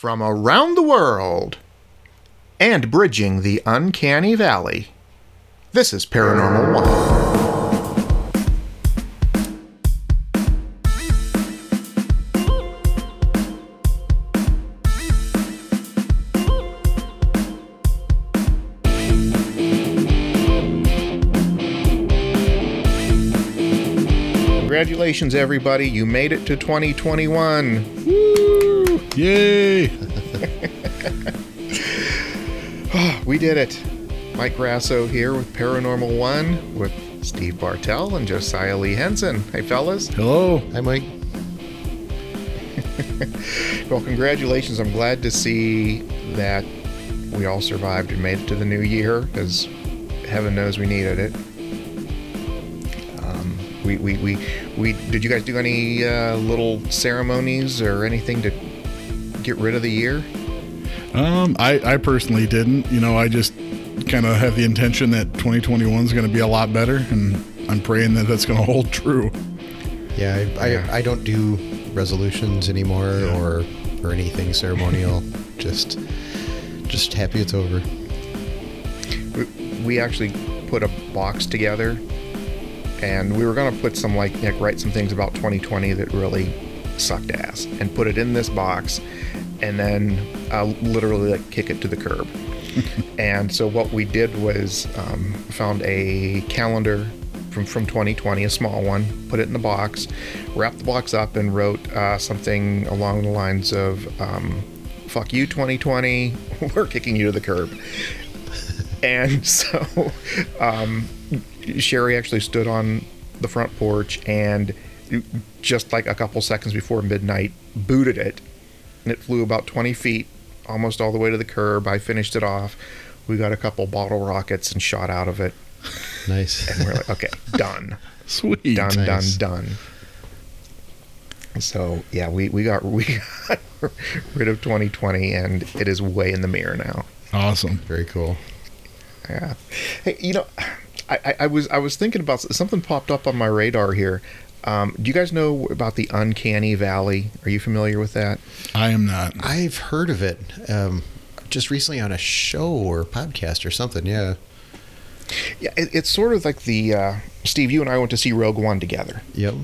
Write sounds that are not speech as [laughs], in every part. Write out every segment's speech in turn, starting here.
from around the world and bridging the uncanny valley. This is Paranormal One. Congratulations, everybody. You made it to 2021. Yay! [laughs] We did it. Mike Grasso here with Paranormal One with Steve Bartell and Josiah Lee Henson. Hey, fellas. Hello. Hi, Mike. [laughs] Well, congratulations. I'm glad to see that we all survived and made it to the new year because heaven knows we needed it. Um, we, we, we, we, did you guys do any uh, little ceremonies or anything to get rid of the year? Um, I, I personally didn't. You know, I just kind of have the intention that 2021 is going to be a lot better, and I'm praying that that's going [laughs] to hold true. Yeah, I, Yeah. I, I don't do resolutions anymore or or anything ceremonial. [laughs] just just happy it's over. we, we actually put a box together and we were going to put some like, like write some things about 2020 that really sucked ass and put it in this box and then uh, literally like kick it to the curb. [laughs] And so what we did was um, found a calendar from, from 2020 a small one put it in the box wrapped the box up and wrote uh, something along the lines of um, fuck you 2020 [laughs] we're kicking you to the curb. And [laughs] so um, Sherry actually stood on the front porch and just like a couple seconds before midnight booted it and it flew about 20 feet almost all the way to the curb i finished it off we got a couple bottle rockets and shot out of it Nice. and we're like okay [laughs] done Sweet. done Nice. done done so yeah we, we got we got [laughs] rid of 2020 and it is way in the mirror now Awesome. Very cool. Yeah. Hey, you know, I, I, I was I was thinking about something popped up on my radar here. Um, do you guys know about the uncanny valley? Are you familiar with that? I am not. I've heard of it um, just recently on a show or podcast or something. Yeah. Yeah, it, it's sort of like the uh, Steve. You and I went to see Rogue One together, Yep.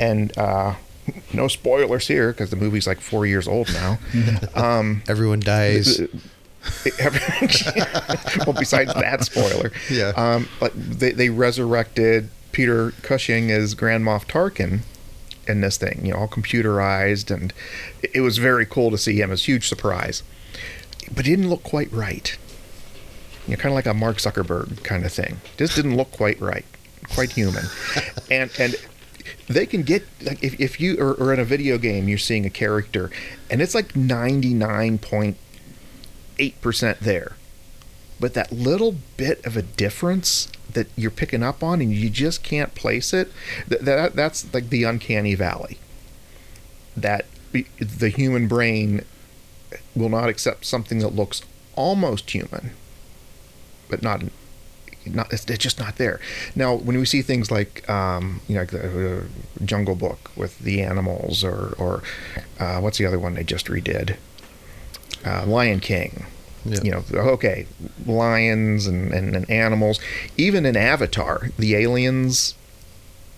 and uh, [laughs] no spoilers here because the movie's like four years old now. [laughs] um, Everyone dies. [laughs] well, besides that spoiler, Yeah. um, like they, they resurrected Peter Cushing as Grand Moff Tarkin in this thing, you know, all computerized, and it, was very cool to see him. It was a huge surprise, but it didn't look quite right. You know, kind of like a Mark Zuckerberg kind of thing. Just didn't look quite right, quite human, [laughs] and and they can get like if, if you are, are in a video game you're seeing a character and it's like 99.8% there but that little bit of a difference that you're picking up on and you just can't place it that, that that's like the uncanny valley. That the human brain will not accept something that looks almost human but not not it's, it's just not there. Now when we see things like um, you know like the uh, jungle book with the animals or or uh, what's the other one they just redid? Uh, lion king Yeah. you know okay lions and, and, and animals even in avatar the aliens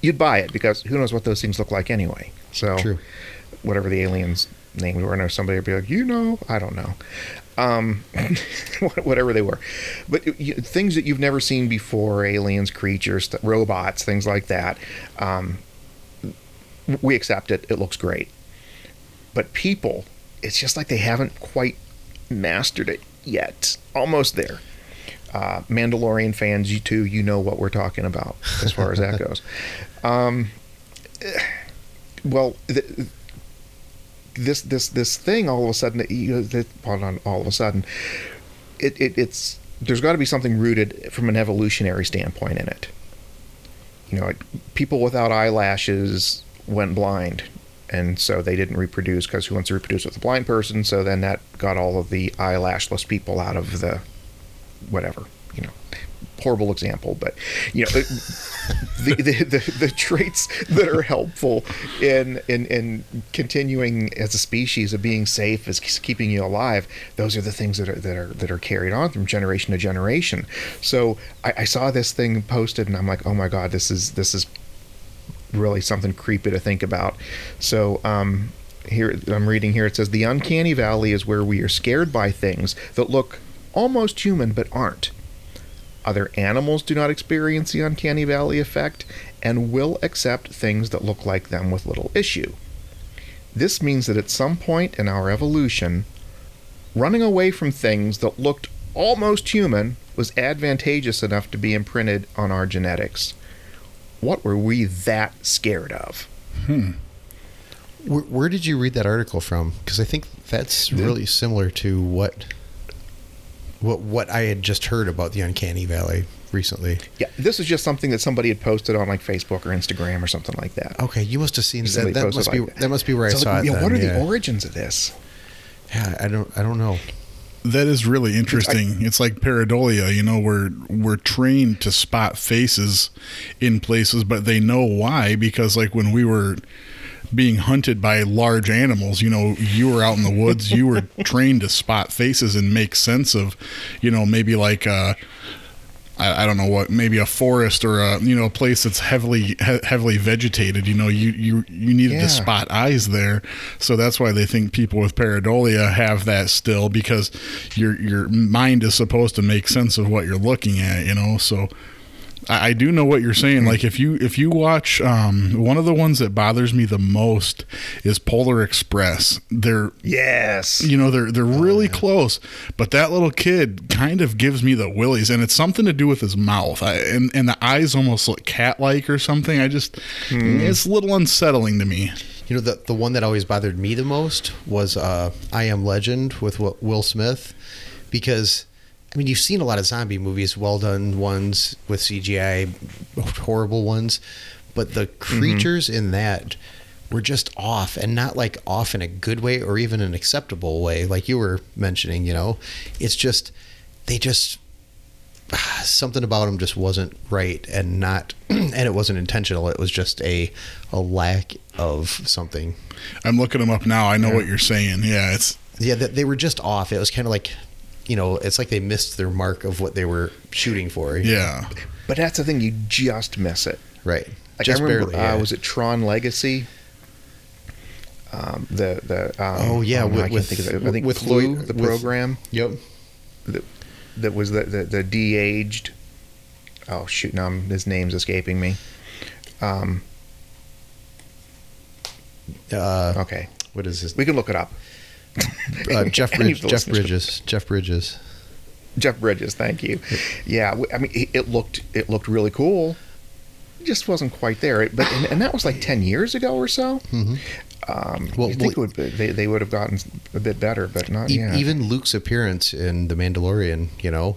you'd buy it because who knows what those things look like anyway so True. whatever the aliens named were, I know somebody would be like, you know, I don't know, um, [laughs] whatever they were, but you, things that you've never seen before, aliens, creatures, th- robots, things like that. Um, we accept it; it looks great, but people, it's just like they haven't quite mastered it yet. Almost there. Uh, Mandalorian fans, you too, you know what we're talking about as far as that [laughs] goes. Um, well, th- this this this thing all of a sudden, you know, well, not all of a sudden, it, it it's there's got to be something rooted from an evolutionary standpoint in it. You know, people without eyelashes went blind, and so they didn't reproduce because who wants to reproduce with a blind person? So then that got all of the eyelashless people out of the whatever, you know, horrible example, but you know, the, the, the, the traits that are helpful in, in in continuing as a species of being safe, as keeping you alive, those are the things that are that are that are carried on from generation to generation. So I, I saw this thing posted, and I'm like, oh my god, this is this is really something creepy to think about. So um, here I'm reading here. It says the uncanny valley is where we are scared by things that look almost human but aren't. Other animals do not experience the uncanny valley effect and will accept things that look like them with little issue. This means that at some point in our evolution, running away from things that looked almost human was advantageous enough to be imprinted on our genetics. What were we that scared of? Hmm. Where, where did you read that article from? Because I think that's really similar to what what what I had just heard about the uncanny valley recently. Yeah, this is just something that somebody had posted on like Facebook or Instagram or something like that. Okay, you must have seen Somebody that. That posted must be like that. must be where So I saw like, it. yeah, then, what are yeah. the origins of this? Yeah, I don't. I don't know. That is really interesting. it's like pareidolia, you know, we're we're trained to spot faces in places, but they know why because like when we were being hunted by large animals, you know, you were out in the woods, you were [laughs] trained to spot faces and make sense of, you know, maybe like uh I, I don't know what, maybe a forest or a you know a place that's heavily he, heavily vegetated. You know, you you you needed Yeah. to spot eyes there, so that's why they think people with pareidolia have that still because your your mind is supposed to make sense of what you're looking at. You know, so. I I do know what you're saying. Like if you if you watch um, one of the ones that bothers me the most is Polar Express. They're Yes. you know they're they're really close but that little kid kind of gives me the willies and it's something to do with his mouth I, and and the eyes almost look cat like or something i just it's a little unsettling to me You know, the the one that always bothered me the most was uh, I Am Legend with Will Smith, because I mean you've seen a lot of zombie movies, well done ones with CGI, horrible ones, but the mm-hmm. creatures in that were just off, and not like off in a good way or even an acceptable way, like you were mentioning. You know, it's just they just [sighs] something about them just wasn't right and not [clears throat] and it wasn't intentional. It was just a a lack of something. I'm looking them up now. I know what you're saying. Yeah it's yeah they were just off. It was kind of like you know it's like they missed their mark of what they were shooting for you know? yeah But that's the thing, you just miss it. right Like just I remember, barely yeah. uh, was it Tron Legacy? Um, the the um, Oh, yeah, no, with- I can't with- think of it. I think with with Clu, Lloyd- the with- program yep that, that was the the, the de-aged. Oh shoot! Now I'm- his name's escaping me. Um, uh, okay, what is this we can look it up. [laughs] uh, Jeff Any Bridges Jeff Bridges Jeff Bridges Jeff Bridges, thank you. Yeah, I mean, it, looked it looked really cool. It just wasn't quite there. It- But and, and that was like ten years ago or so. Um, Mm-hmm. Well, you think well- would be, they they would have gotten a bit better, but not E- even Luke's appearance in The Mandalorian you know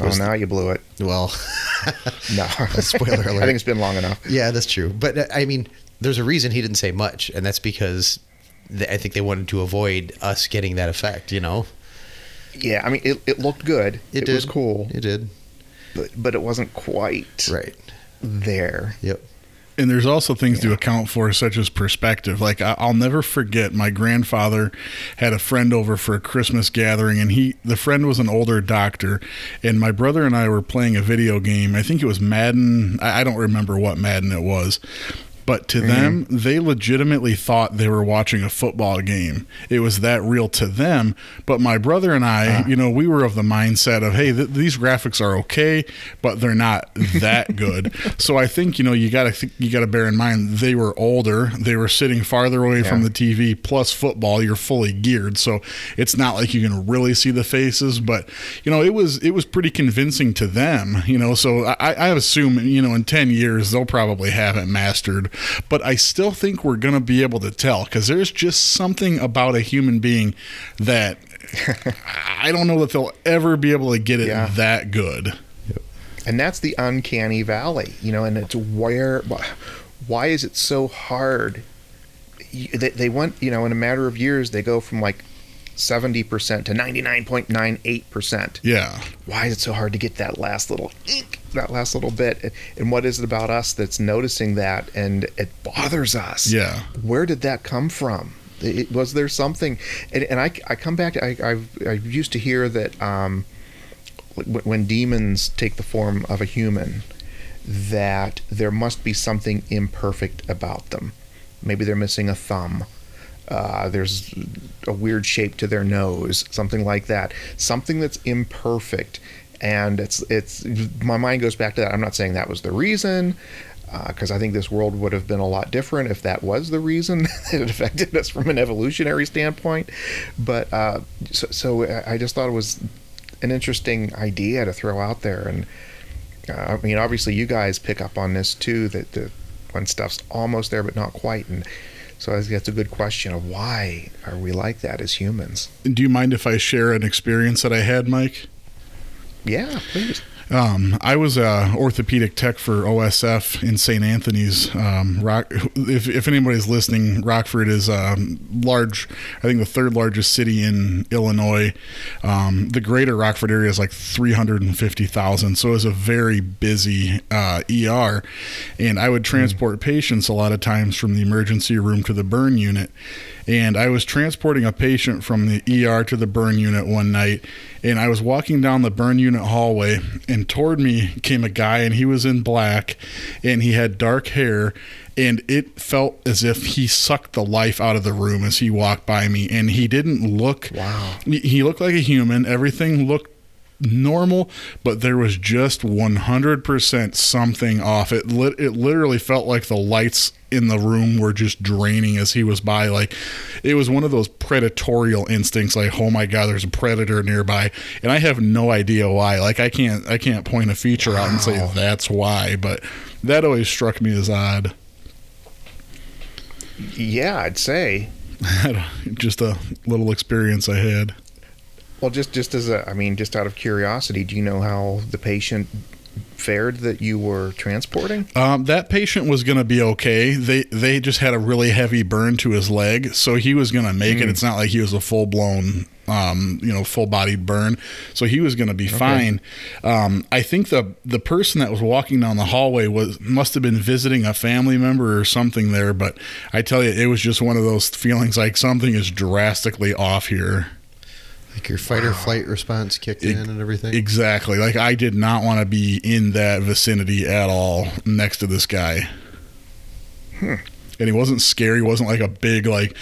oh, now you blew it. well [laughs] No, [laughs] Spoiler alert. I think it's been long enough. Yeah, that's true. But uh, I mean, there's a reason he didn't say much, and that's because I think they wanted to avoid us getting that effect. You know, Yeah, I mean, it, it looked good. It, was did. cool, It did. but, but it wasn't quite Right. there. Yep. And there's also things to account for, such as perspective. Like I- I'll never forget, my grandfather had a friend over for a Christmas gathering, and he, the friend was an older doctor, and my brother and I were playing a video game. I think it was Madden. I I don't remember what Madden it was. But to mm-hmm. them, they legitimately thought they were watching a football game. It was that real to them. But my brother and I, uh-huh. you know, we were of the mindset of, hey, th- these graphics are okay, but they're not that [laughs] good. so I think you know you got to th- you got to bear in mind they were older. They were sitting farther away from the TV. Plus football, you're fully geared, so it's not like you can really see the faces. But you know, it was it was pretty convincing to them. You know, so I, I assume you know in ten years they'll probably have it mastered. But I still think we're gonna be able to tell because there's just something about a human being that [laughs] I don't know that they'll ever be able to get it Yeah. that good. and that's the uncanny valley you know and it's where why is it so hard they, they went you know in a matter of years they go from like 70% to 99.98%. Yeah. Why is it so hard to get that last little ink, that last little bit? And what is it about us that's noticing that and it bothers us? Yeah. Where did that come from? It, was there something? And, and I, I come back to, I, I've, I used to hear that um, when demons take the form of a human, that there must be something imperfect about them. Maybe they're missing a thumb. Uh, there's a weird shape to their nose, something like that. Something that's imperfect, and it's it's my mind goes back to that. I'm not saying that was the reason, because uh, I think this world would have been a lot different if that was the reason [laughs] that it affected us from an evolutionary standpoint. But uh, so, so I just thought it was an interesting idea to throw out there, and uh, I mean, obviously, you guys pick up on this too that the when stuff's almost there but not quite, and so I think that's a good question of why are we like that as humans? Do you mind if I share an experience that I had, Mike? Yeah, please. Um, I was a orthopedic tech for OSF in St. Anthony's. Um, Rock, if, if anybody's listening, Rockford is a um, large, I think the third largest city in Illinois. Um, the greater Rockford area is like 350,000, so it was a very busy uh, ER. And I would transport mm. patients a lot of times from the emergency room to the burn unit. And I was transporting a patient from the ER to the burn unit one night, and I was walking down the burn unit hallway, and toward me came a guy, and he was in black, and he had dark hair, and it felt as if he sucked the life out of the room as he walked by me, and he didn't look. Wow. He looked like a human. Everything looked normal, but there was just 100% something off. It lit, it literally felt like the lights in the room were just draining as he was by. Like it was one of those predatorial instincts, like oh my god, there's a predator nearby, and I have no idea why. Like I can't I can't point a feature wow. out and say that's why, but that always struck me as odd. Yeah, I'd say. [laughs] just a little experience I had. Well, just just as a, I mean, just out of curiosity, do you know how the patient fared that you were transporting? Um, that patient was going to be okay. They they just had a really heavy burn to his leg, so he was going to make mm. it. It's not like he was a full blown, um, you know, full bodied burn, so he was going to be okay. fine. Um, I think the the person that was walking down the hallway was must have been visiting a family member or something there. But I tell you, it was just one of those feelings like something is drastically off here. Like your fight wow. or flight response kicked it, in and everything. Exactly. Like I did not want to be in that vicinity at all next to this guy. Hmm. And he wasn't scary. He wasn't like a big, like,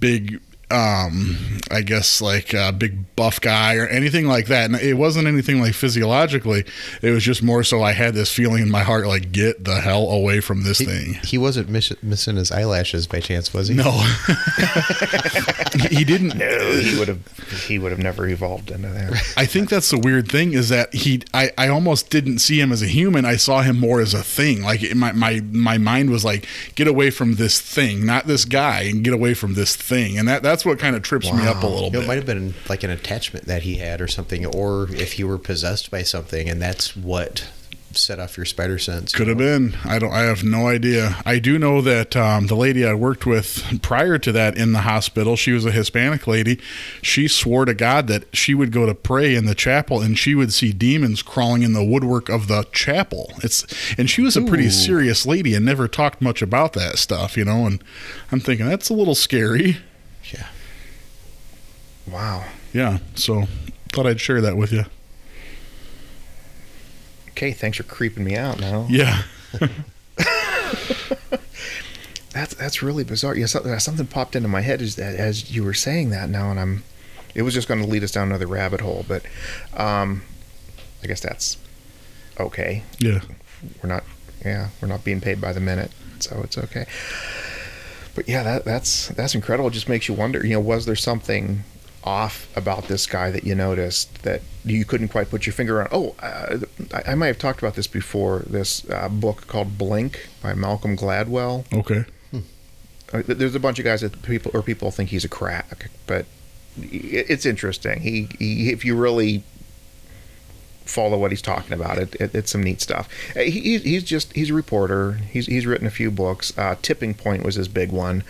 big um, I guess like a big buff guy or anything like that. And it wasn't anything like physiologically. It was just more so I had this feeling in my heart like get the hell away from this he, thing. He wasn't miss- missing his eyelashes by chance, was he? No, [laughs] he didn't. No, he would have. He would have never evolved into that. I think that's the weird thing is that he. I, I almost didn't see him as a human. I saw him more as a thing. Like my my my mind was like get away from this thing, not this guy, and get away from this thing. And that that's that's what kind of trips wow. me up a little you bit. It might have been like an attachment that he had or something, or if you were possessed by something, and that's what set off your spider sense. Could know? have been. I don't. I have no idea. I do know that um, the lady I worked with prior to that in the hospital, she was a Hispanic lady. She swore to God that she would go to pray in the chapel and she would see demons crawling in the woodwork of the chapel. It's and she was a pretty Ooh. serious lady and never talked much about that stuff, you know. And I'm thinking that's a little scary. Yeah. Wow. Yeah. So thought I'd share that with you. Okay, thanks for creeping me out now. Yeah. [laughs] that's that's really bizarre. Yeah, something, something popped into my head as as you were saying that now, and I'm. It was just going to lead us down another rabbit hole, but um, I guess that's okay. Yeah. We're not. Yeah, we're not being paid by the minute, so it's okay but yeah, that, that's that's incredible. It just makes you wonder. You know, was there something off about this guy that you noticed that you couldn't quite put your finger on? Oh, uh, I, I, might have talked about this before. This uh, book called Blink by Malcolm Gladwell. Okay. Hmm. Uh, there's a bunch of guys that people or people think he's a crack, but it's interesting. He, he if you really follow what he's talking about. It, it, it's some neat stuff. Uh, he, he's just he's a reporter. He's he's written a few books. Uh, Tipping Point was his big one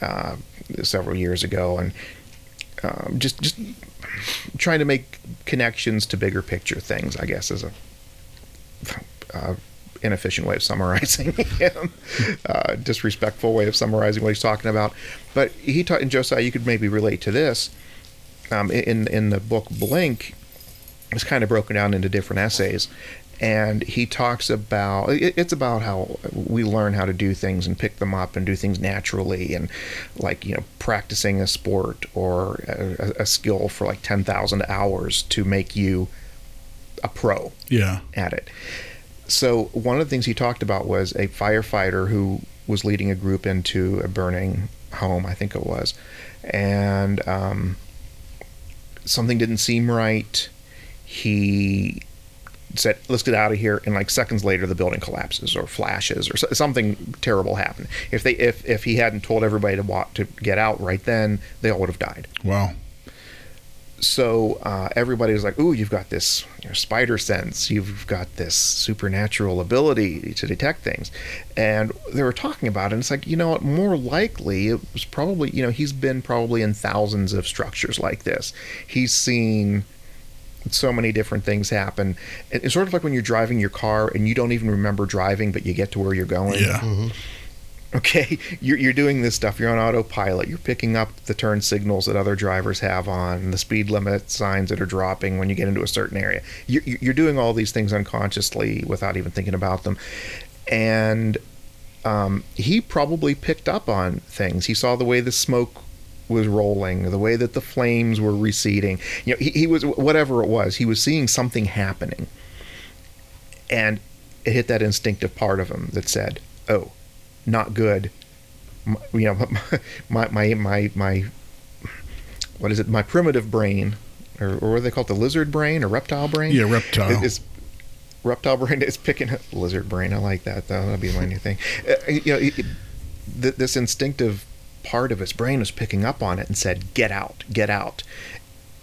uh, several years ago, and um, just just trying to make connections to bigger picture things. I guess is a uh, inefficient way of summarizing [laughs] him, uh, disrespectful way of summarizing what he's talking about. But he taught in Josiah, you could maybe relate to this. Um, in in the book Blink, it's kind of broken down into different essays, and he talks about it's about how we learn how to do things and pick them up and do things naturally and like you know practicing a sport or a, a skill for like 10,000 hours to make you a pro Yeah. at it. So one of the things he talked about was a firefighter who was leading a group into a burning home, I think it was, and um, something didn't seem right. He said, "Let's get out of here," and like seconds later, the building collapses or flashes or something terrible happened. If they if if he hadn't told everybody to walk to get out right then, they all would have died Wow. so uh, everybody was like, "Ooh, you've got this you know, spider sense. You've got this supernatural ability to detect things." And they were talking about it. And it's like, you know what? More likely, it was probably you know he's been probably in thousands of structures like this. He's seen so many different things happen. It- It's sort of like when you're driving your car and you don't even remember driving, but you get to where you're going. Yeah. okay [laughs] you're, you're doing this stuff. You're on autopilot. You're picking up the turn signals that other drivers have on the speed limit signs that are dropping when you get into a certain area. You're, you're doing all these things unconsciously without even thinking about them. And um, he probably picked up on things. He saw the way the smoke was rolling the way that the flames were receding you know he, he was whatever it was he was seeing something happening and it hit that instinctive part of him that said oh not good. My, you know, [laughs] my, my my my what is it? My primitive brain, or, or what do they call it? The lizard brain or reptile brain? Yeah, reptile. Is reptile brain is picking up lizard brain. I like that though. That'll be my new thing. Uh, you know, it, it- this instinctive part of his brain was picking up on it and said, "Get out, get out,"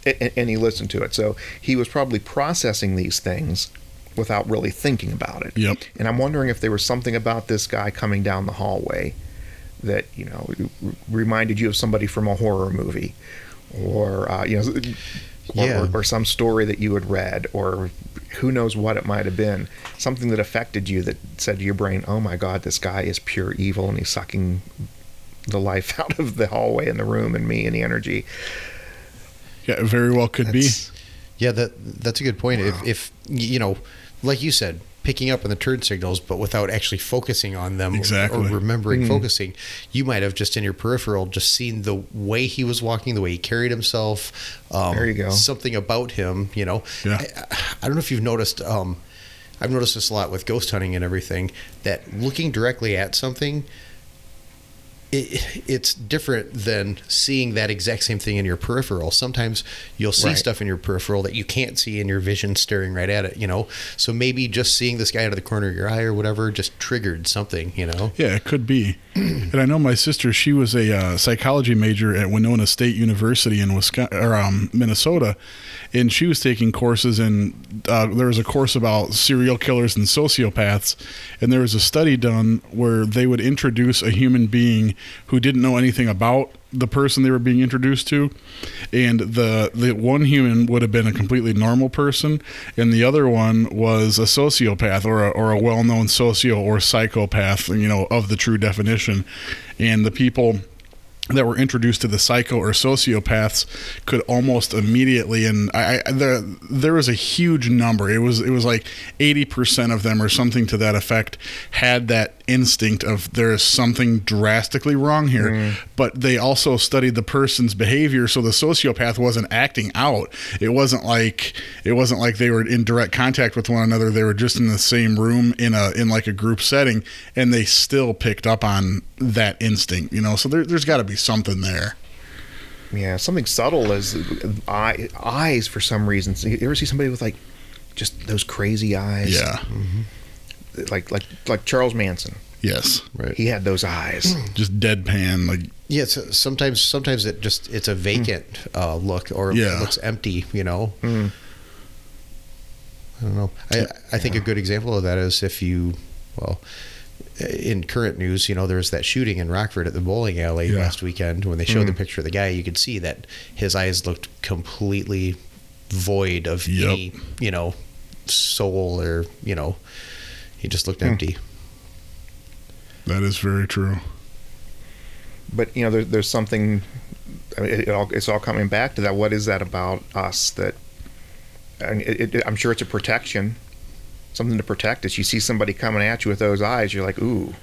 and, and he listened to it. So he was probably processing these things without really thinking about it. Yep. And I'm wondering if there was something about this guy coming down the hallway that you know reminded you of somebody from a horror movie, or uh, you know, or, Yeah. or, or some story that you had read, or who knows what it might have been. Something that affected you that said to your brain, "Oh my God, this guy is pure evil, and he's sucking the life [laughs] out of the hallway and the room and me and the energy." Yeah, it very well could be. Yeah, that that's a good point. If, if you know, like you said, picking up on the turn signals, but without actually focusing on them Exactly. or remembering focusing, you might have just in your peripheral just seen the way he was walking, the way he carried himself. Um, There you go. Something about him, you know. Yeah. I, I don't know if you've noticed. Um, I've noticed this a lot with ghost hunting and everything. That looking directly at something. It, it's different than seeing that exact same thing in your peripheral. Sometimes you'll see Right. stuff in your peripheral that you can't see in your vision staring right at it, you know? So maybe just seeing this guy out of the corner of your eye or whatever just triggered something, you know? Yeah, it could be. [clears throat] and I know my sister; she was a uh, psychology major at Winona State University in Wisconsin or um, Minnesota, and she was taking courses. And uh, there was a course about serial killers and sociopaths, and there was a study done where they would introduce a human being who didn't know anything about the person they were being introduced to, and the the one human would have been a completely normal person, and the other one was a sociopath or a, or a well known socio or psychopath, you know, of the true definition, and the people that were introduced to the psycho or sociopaths could almost immediately and I, I there there was a huge number. It was it was like 80% of them or something to that effect had that instinct of there is something drastically wrong here. Mm. But they also studied the person's behavior so the sociopath wasn't acting out. It wasn't like it wasn't like they were in direct contact with one another. They were just in the same room in a in like a group setting and they still picked up on that instinct you know? So there, there's got to be something there. Yeah, something subtle as uh, eye, eyes for some reason. You ever see somebody with like just those crazy eyes? yeah mm-hmm. Like like like Charles Manson. yes Right. He had those eyes. [clears throat] just deadpan like Yeah, it's, sometimes sometimes it just it's a vacant uh, look or Yeah. it looks empty, you know. Mm. I don't know. I I think a good example of that is if you well in current news, you know, there's that shooting in Rockford at the bowling alley Yeah. last weekend. When they showed the picture of the guy, you could see that his eyes looked completely void of Yep. any, you know, soul or, you know, he just looked empty. That is very true. but you know there, there's something I mean, it, it all, it's all coming back to that what is that about us that and it, it, i'm sure it's a protection something to protect us you see somebody coming at you with those eyes you're like ooh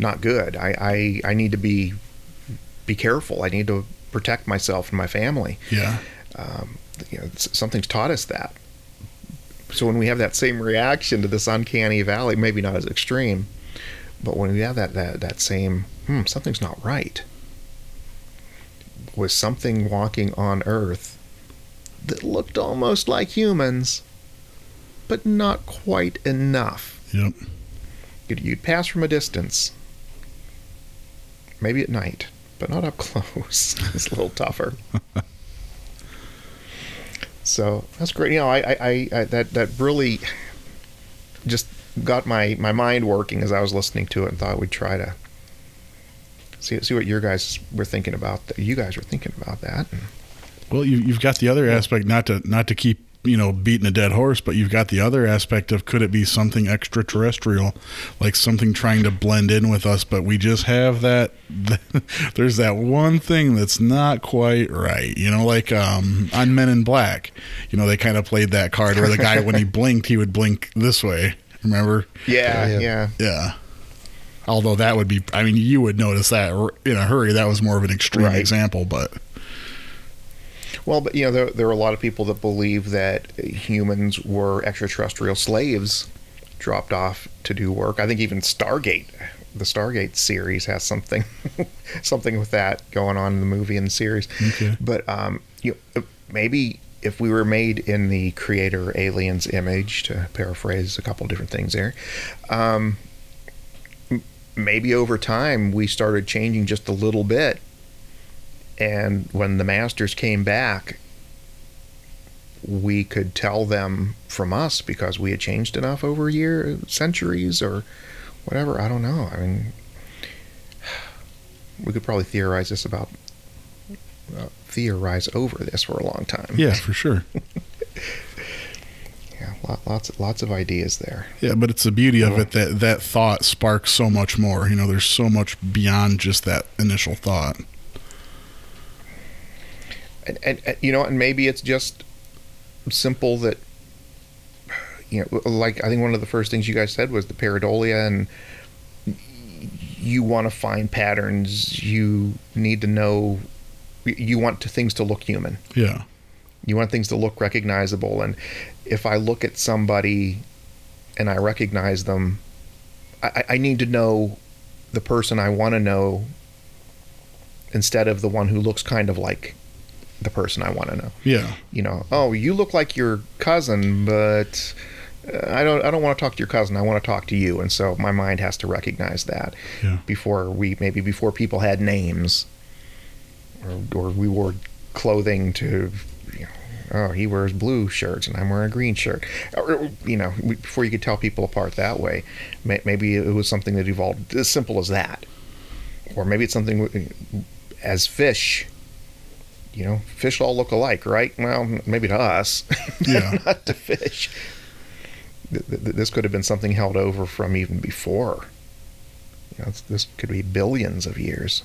not good i i, I need to be be careful i need to protect myself and my family Yeah. Um, you know something's taught us that so when we have that same reaction to this uncanny valley maybe not as extreme but when we have that that, that same hmm something's not right was something walking on earth that looked almost like humans but not quite enough. Yep. you'd, you'd pass from a distance maybe at night but not up [laughs] close. It's a little tougher [laughs] so that's great. You know I, I, I, that that really just got my my mind working as i was listening to it and thought we'd try to see see what your guys were thinking about that you guys were thinking about that. Well, you, you've got the other aspect, not to not to keep you know beating a dead horse, but you've got the other aspect of could it be something extraterrestrial, like something trying to blend in with us, but we just have that. [laughs] there's that one thing that's not quite right, you know, like um, on Men in Black, you know, they kind of played that card where the guy when he [laughs] blinked, he would blink this way. Remember? yeah Yeah. yeah Yeah. Although that would be, I mean, you would notice that in a hurry. That was more of an extreme Right. example, but Well, but you know, there, there are a lot of people that believe that humans were extraterrestrial slaves dropped off to do work. I think even Stargate, the Stargate series, has something [laughs] something with that going on in the movie and the series. Okay. But um, you maybe if we were made in the creator alien's image, to paraphrase a couple different things there, um, maybe over time we started changing just a little bit and when the masters came back we could tell them from us because we had changed enough over year centuries or whatever i don't know i mean we could probably theorize this about uh, theorize over this for a long time yeah, for sure. [laughs] yeah lot, lots lots of ideas there Yeah, but it's the beauty of it that that thought sparks so much more. You know, there's so much beyond just that initial thought. And, and, and you know and maybe it's just simple that you know like i think one of the first things you guys said was the pareidolia and you want to find patterns. You need to know you want to, things to look human. Yeah. you want things to look recognizable. And if i look at somebody and i recognize them i, I need to know the person i want to know instead of the one who looks kind of like the person i want to know Yeah. you know, oh, you look like your cousin, but uh, I don't I don't want to talk to your cousin. I want to talk to you. And so my mind has to recognize that Yeah. before we maybe before people had names or or we wore clothing to you know, oh, he wears blue shirts and I'm wearing a green shirt. Or, you know, before you could tell people apart that way. Maybe it was something that evolved as simple as that. Or maybe it's something as fish you know, fish all look alike, right? Well, maybe to us, [laughs] Yeah. not to fish. Th- th- This could have been something held over from even before. You know, it's- this could be billions of years.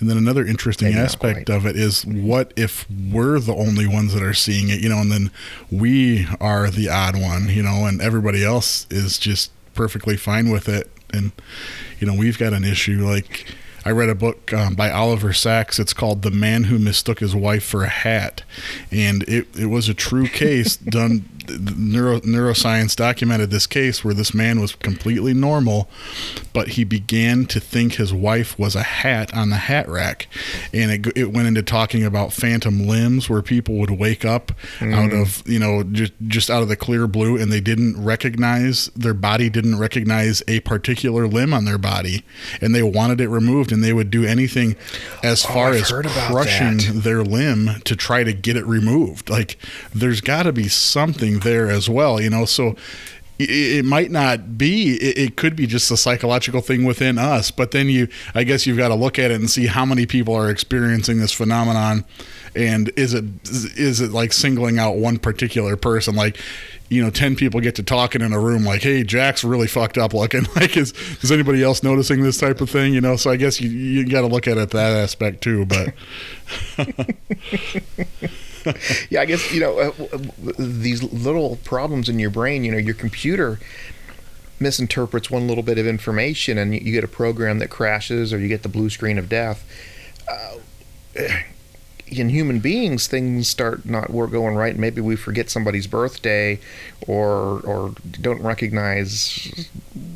And then another interesting Maybe aspect of it is what if we're the only ones that are seeing it, you know, and then we are the odd one, you know, and everybody else is just perfectly fine with it. And, you know, we've got an issue like. I read a book um, by Oliver Sacks. It's called "The Man Who Mistook His Wife for a Hat," and it, it was a true case [laughs] done. Neuro, neuroscience documented this case where this man was completely normal, but he began to think his wife was a hat on the hat rack, and it, it went into talking about phantom limbs where people would wake up out mm. of you know just just out of the clear blue and they didn't recognize their body didn't recognize a particular limb on their body, and they wanted it removed, and they would do anything as oh, far I've as crushing that. their limb to try to get it removed. Like there's got to be something there as well, you know. So it, might not be. It, could be just a psychological thing within us. But then you, I guess, you've got to look at it and see how many people are experiencing this phenomenon, and is it is it like singling out one particular person? Like, you know, ten people get to talking in a room, like, "Hey, Jack's really fucked up looking." [laughs] Like, is is anybody else noticing this type of thing? You know, so I guess you you got to look at it that aspect too. But [laughs] [laughs] yeah, I guess you know uh, these little problems in your brain. You know, your computer misinterprets one little bit of information, and you get a program that crashes, or you get the blue screen of death. Uh, in human beings, things start not going right. Maybe we forget somebody's birthday, or or don't recognize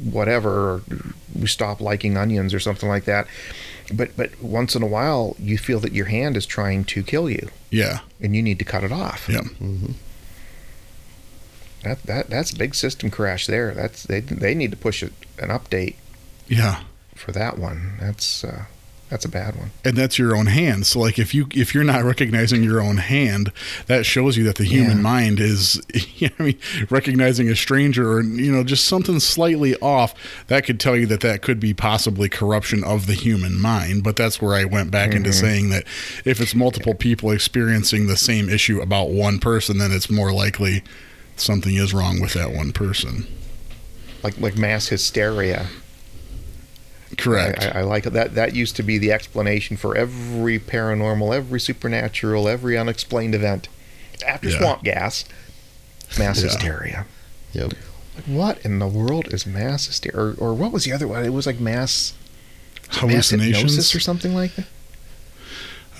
whatever. Or we stop liking onions or something like that but but once in a while you feel that your hand is trying to kill you. Yeah. And you need to cut it off. Yeah. Mm-hmm. that that that's a big system crash there. That's they they need to push it, an update yeah. for that one. That's uh, that's a bad one. And that's your own hand. So like if you if you're not recognizing your own hand that shows you that the human Yeah. mind is [laughs] you know, I mean recognizing a stranger or you know just something slightly off that could tell you that that could be possibly corruption of the human mind. But that's where I went back into mm-hmm. saying that if it's multiple people experiencing the same issue about one person then it's more likely something is wrong with that one person. Like like mass hysteria correct. I, I, like that that used to be the explanation for every paranormal every supernatural every unexplained event. After Yeah. swamp gas. Mass Yeah. hysteria. Yep. what in the world is mass hysteria? Or, or what was the other one? It was like mass mass hallucinations hypnosis or something like that?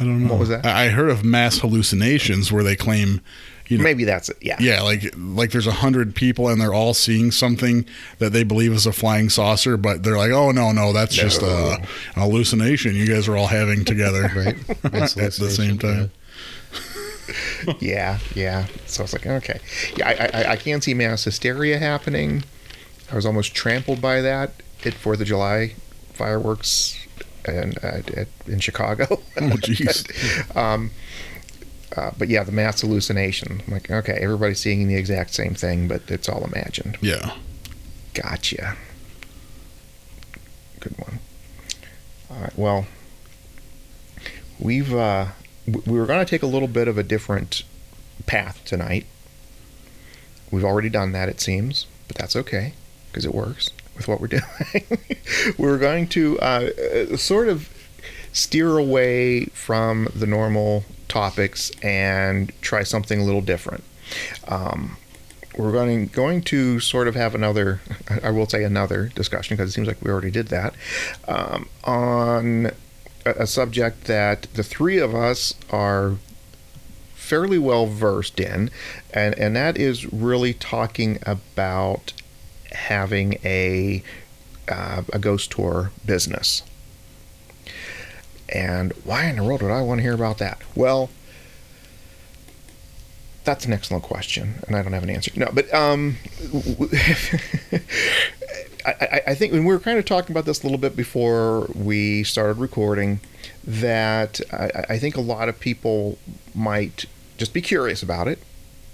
I don't know. What was that? I heard of mass hallucinations where they claim you know maybe that's it yeah Yeah, like like there's a hundred people and they're all seeing something that they believe is a flying saucer, but they're like, oh no, no, that's just a, an hallucination you guys are all having together [laughs] Right. [laughs] at the same time. [laughs] yeah, yeah. So I was like, okay, yeah, I, I, I can see mass hysteria happening. I was almost trampled by that at Fourth of July fireworks and uh, at, in Chicago. Oh jeez, um, uh, but yeah, the mass hallucination. I'm like, okay, everybody's seeing the exact same thing, but it's all imagined. yeah, Gotcha. Good one. All right. Well, we've uh, we were going to take a little bit of a different path tonight. We've already done that, it seems, but that's okay because it works with what we're [laughs] doing. we're going to uh, uh, sort of steer away from the normal topics and try something a little different. Um, we're going going to sort of have another [laughs] I will say another discussion because it seems like we already did that um, on a, a subject that the three of us are fairly well versed in and and that is really talking about having a uh, a ghost tour business and why in the world would I want to hear about that well that's an excellent question, and I don't have an answer. No, but um, [laughs] I, I, think when we were kind of talking about this a little bit before we started recording, that I, I think a lot of people might just be curious about it,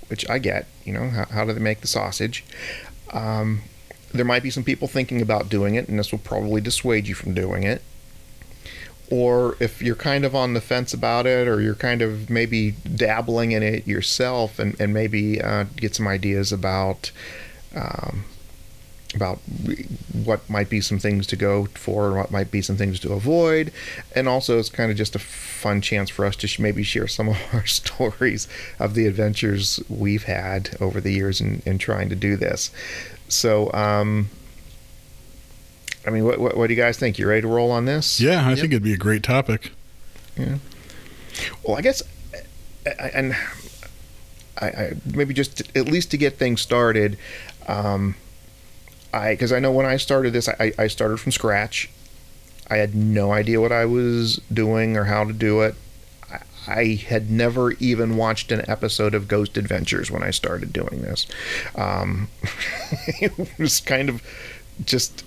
which I get. You know, how, how do they make the sausage? Um, there might be some people thinking about doing it, and this will probably dissuade you from doing it or if you're kind of on the fence about it, or you're kind of maybe dabbling in it yourself, and, and maybe uh, get some ideas about um, about what might be some things to go for, and what might be some things to avoid, and also it's kind of just a fun chance for us to sh- maybe share some of our [laughs] stories of the adventures we've had over the years in, in trying to do this. So. Um, I mean, what, what, what do you guys think? You ready to roll on this? yeah, I Yep. think it'd be a great topic. Yeah. Well, I guess, I- and I, I maybe just at least to get things started, um, I because I know when I started this, I, I started from scratch. I had no idea what I was doing or how to do it. I, I had never even watched an episode of Ghost Adventures when I started doing this. Um, [laughs] it was kind of just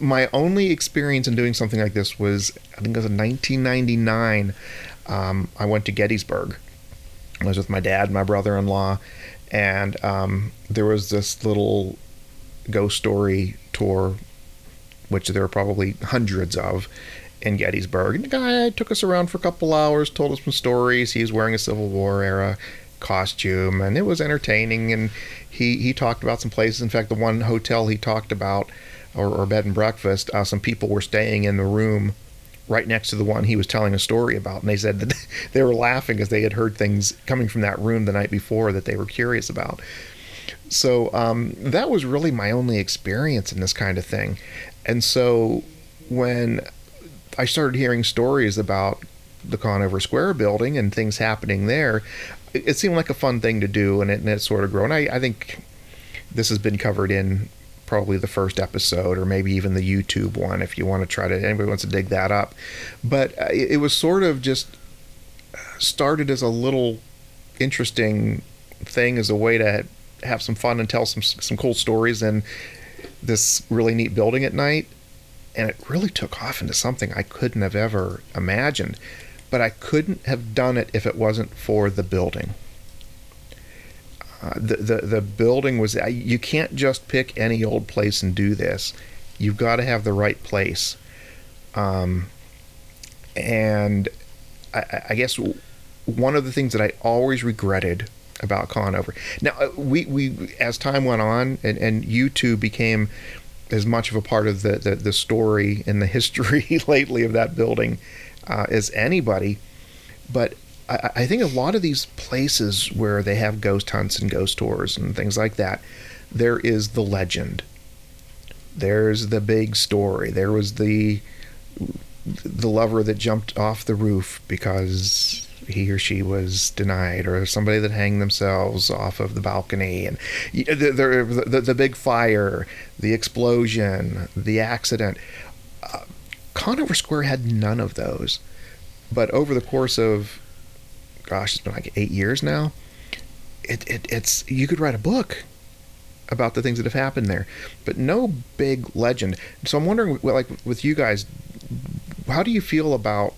my only experience in doing something like this was I think it was in 1999. Um, I went to Gettysburg. I was with my dad, my brother-in-law, and um, there was this little ghost story tour, which there are probably hundreds of in Gettysburg. And the guy took us around for a couple hours, told us some stories. He was wearing a Civil War era costume, and it was entertaining. And he, he talked about some places. In fact, the one hotel he talked about, or, or bed and breakfast, uh, some people were staying in the room right next to the one he was telling a story about. And they said that [laughs] they were laughing because they had heard things coming from that room the night before that they were curious about. So um, that was really my only experience in this kind of thing. And so when I started hearing stories about the Conover Square building and things happening there, it, seemed like a fun thing to do, and it, and it sort of grown. I, I think this has been covered in probably the first episode or maybe even the YouTube one if you want to try to anybody wants to dig that up. But uh, it, it was sort of just started as a little interesting thing as a way to have some fun and tell some some cool stories in this really neat building at night. And it really took off into something I couldn't have ever imagined. But I couldn't have done it if it wasn't for the building uh, the, the the building was you can't just pick any old place and do this. You've got to have the right place. Um, and I, I, guess one of the things that I always regretted about Conover. Now uh, we we as time went on and, and YouTube became as much of a part of the the, the story and the history [laughs] lately of that building uh, as anybody. But I, think a lot of these places where they have ghost hunts and ghost tours and things like that, there is the legend. There's the big story. There was the the lover that jumped off the roof because he or she was denied, or somebody that hanged themselves off of the balcony, and the, the, the, the big fire, the explosion, the accident. Uh, Conover Square had none of those, but over the course of gosh, it's been like eight years now. It, it it's you could write a book about the things that have happened there, but no big legend. So I'm wondering, like with you guys, how do you feel about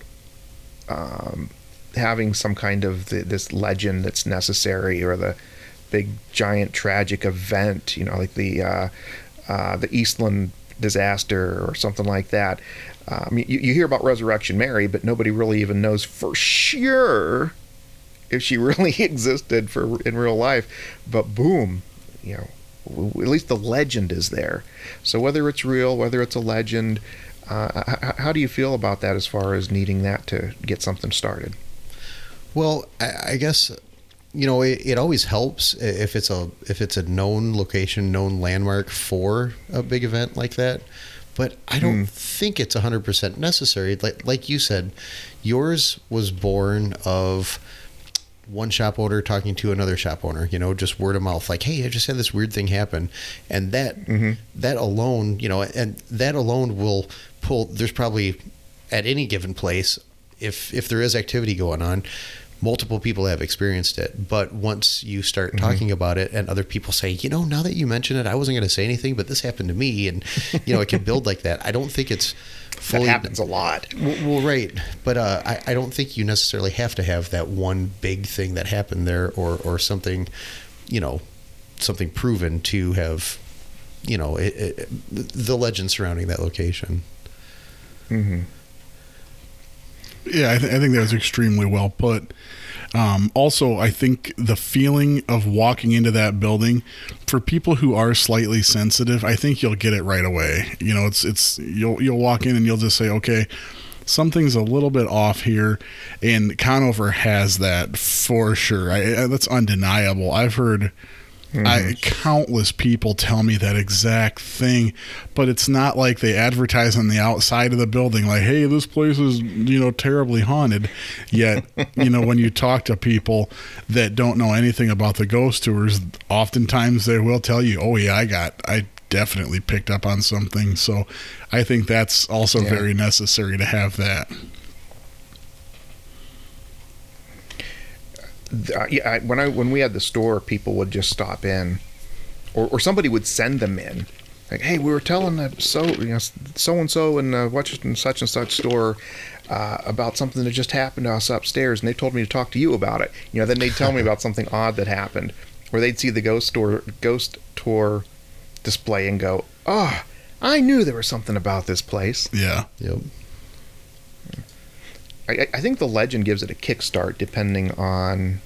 um, having some kind of the, this legend that's necessary, or the big giant tragic event? You know, like the uh, uh, the Eastland disaster or something like that. Mean, you, you hear about Resurrection Mary, but nobody really even knows for sure if she [laughs] really existed for in real life. But boom, you know, at least the legend is there. So whether it's real, whether it's a legend, uh, how, do you feel about that as far as needing that to get something started? Well, I, I guess you know it, it, always helps if it's a if it's a known location, known landmark for a big event like that. But I don't mm. think it's 100% necessary. Like like you said, yours was born of one shop owner talking to another shop owner, you know, just word of mouth, like, "Hey, I just had this weird thing happen," and that mm-hmm. that alone, you know, and that alone will pull. There's probably at any given place, if if there is activity going on, multiple people have experienced it. But once you start mm-hmm. talking about it, and other people say, you know, now that you mention it, I wasn't going to say anything, but this happened to me, and you know, it can build like that. I don't think it's fully, that happens a lot. Well, well right, but uh, I, I don't think you necessarily have to have that one big thing that happened there, or or something, you know, something proven to have, you know, it, it, the legend surrounding that location. Mm-hmm. Yeah, I, th- I think that was extremely well put. Um, also, I think the feeling of walking into that building for people who are slightly sensitive, I think you'll get it right away. You know, it's it's you'll you'll walk in and you'll just say, okay, something's a little bit off here, and Conover has that for sure. I, I, that's undeniable. I've heard Mm-hmm. I, countless people tell me that exact thing, but it's not like they advertise on the outside of the building, like, "Hey, this place is you know terribly haunted." Yet, [laughs] you know, when you talk to people that don't know anything about the ghost tours, oftentimes they will tell you, "Oh yeah, I got, I definitely picked up on something." So, I think that's also yeah. very necessary to have that. Yeah, I, when I when we had the store, people would just stop in, or or somebody would send them in, like, hey, we were telling that so you know so and so in uh, such and such and such store. Uh, about something that just happened to us upstairs, and they told me to talk to you about it. You know, then they'd tell me about [laughs] something odd that happened, or they'd see the ghost store ghost tour display and go, oh, I knew there was something about this place. Yeah. Yep. I, I think the legend gives it a kickstart depending on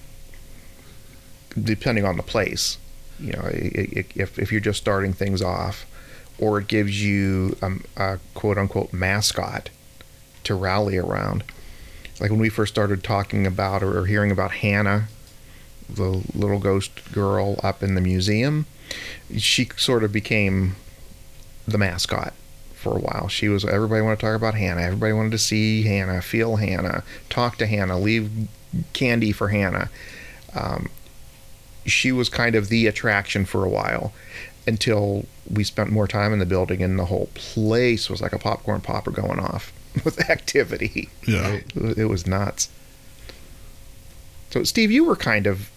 depending on the place. You know, i- i- if if you're just starting things off, or it gives you um, a quote unquote mascot to rally around. Like when we first started talking about or hearing about Hannah, the little ghost girl up in the museum, she sort of became the mascot for a while. She was everybody wanted to talk about Hannah. Everybody wanted to see Hannah, feel Hannah, talk to Hannah, leave candy for Hannah. Um, she was kind of the attraction for a while until we spent more time in the building and the whole place was like a popcorn popper going off [laughs] with activity. Yeah. It was- It was nuts. So, Steve, you were kind of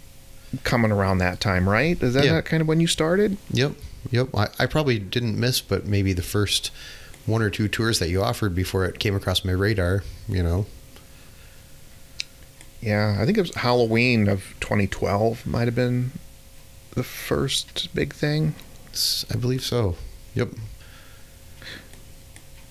coming around that time, right? Is that Yeah. kind of when you started? Yep. Yep. I, I probably didn't miss, but maybe the first one or two tours that you offered before it came across my radar. You know. Yeah, I think it was Halloween of 2012 might have been the first big thing. I believe so. Yep.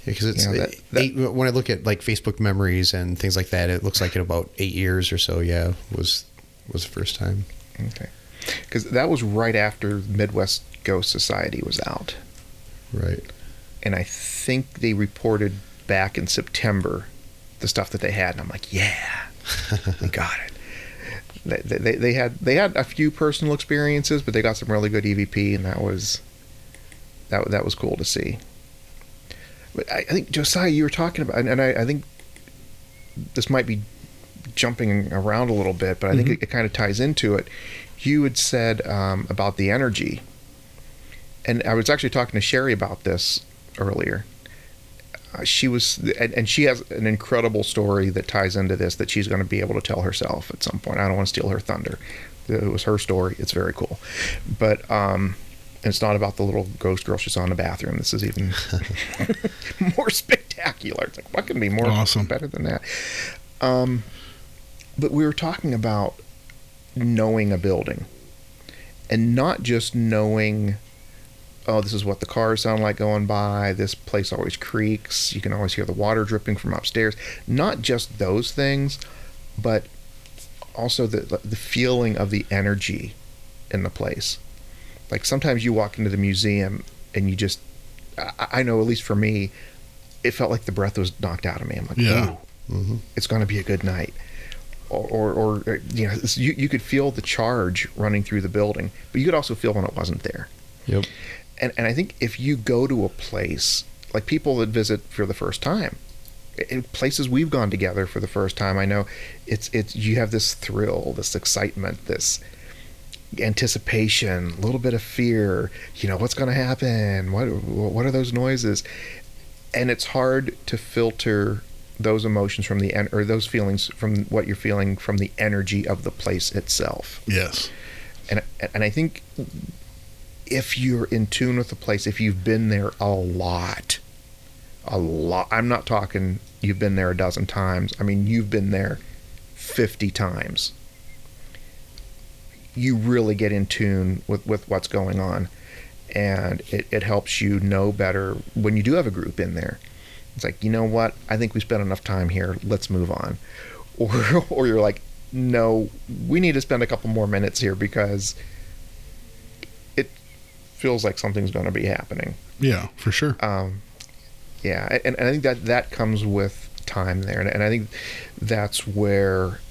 Because it's Yeah, that- that- eight, when I look at like Facebook memories and things like that, it looks like in about eight years or so. Yeah, was was the first time. Okay. Because that was right after Midwest Ghost Society was out. Right. And I think they reported back in September the stuff that they had. And I'm like, yeah, [laughs] we got it. They, they, they had they had a few personal experiences, but they got some really good EVP, and that was that that was cool to see. But I, I think Josiah, you were talking about, and, I, I think this might be jumping around a little bit, but I think it, it kind of ties into it. You had said um, about the energy, and I was actually talking to Sherry about this earlier. Uh, she was, and, and she has an incredible story that ties into this that she's going to be able to tell herself at some point. I don't want to steal her thunder. It was her story. It's very cool, but um, it's not about the little ghost girl she saw in the bathroom. This is even [laughs] [laughs] more spectacular. It's like what can be more Awesome. better than that? Um, but we were talking about knowing a building, and not just knowing oh, this is what the cars sound like going by. This place always creaks. You can always hear the water dripping from upstairs. Not just those things, but also the the feeling of the energy in the place. Like sometimes you walk into the museum and you just, I, I know at least for me, it felt like the breath was knocked out of me. I'm like, Yeah. "Ooh, hmm it's going to be a good night. Or, or, or you know, you, you could feel the charge running through the building, but you could also feel when it wasn't there Yep. And and I think if you go to a place like people that visit for the first time, in places we've gone together for the first time, I know it's it's you have this thrill, this excitement, this anticipation, a little bit of fear. You know what's going to happen? What what are those noises? And it's hard to filter those emotions from the en- or those feelings from what you're feeling from the energy of the place itself Yes. and and I think if you're in tune with the place, if you've been there a lot, a lot. I'm not talking you've been there a dozen times. I mean you've been there fifty times. You really get in tune with with what's going on, and it, it helps you know better when you do have a group in there. It's like you know what I think we spent enough time here. Let's move on, [laughs] or or you're like no, we need to spend a couple more minutes here because feels like something's going to be happening. Yeah, for sure. Um, yeah, and, and I think that that comes with time there, and, and I think that's where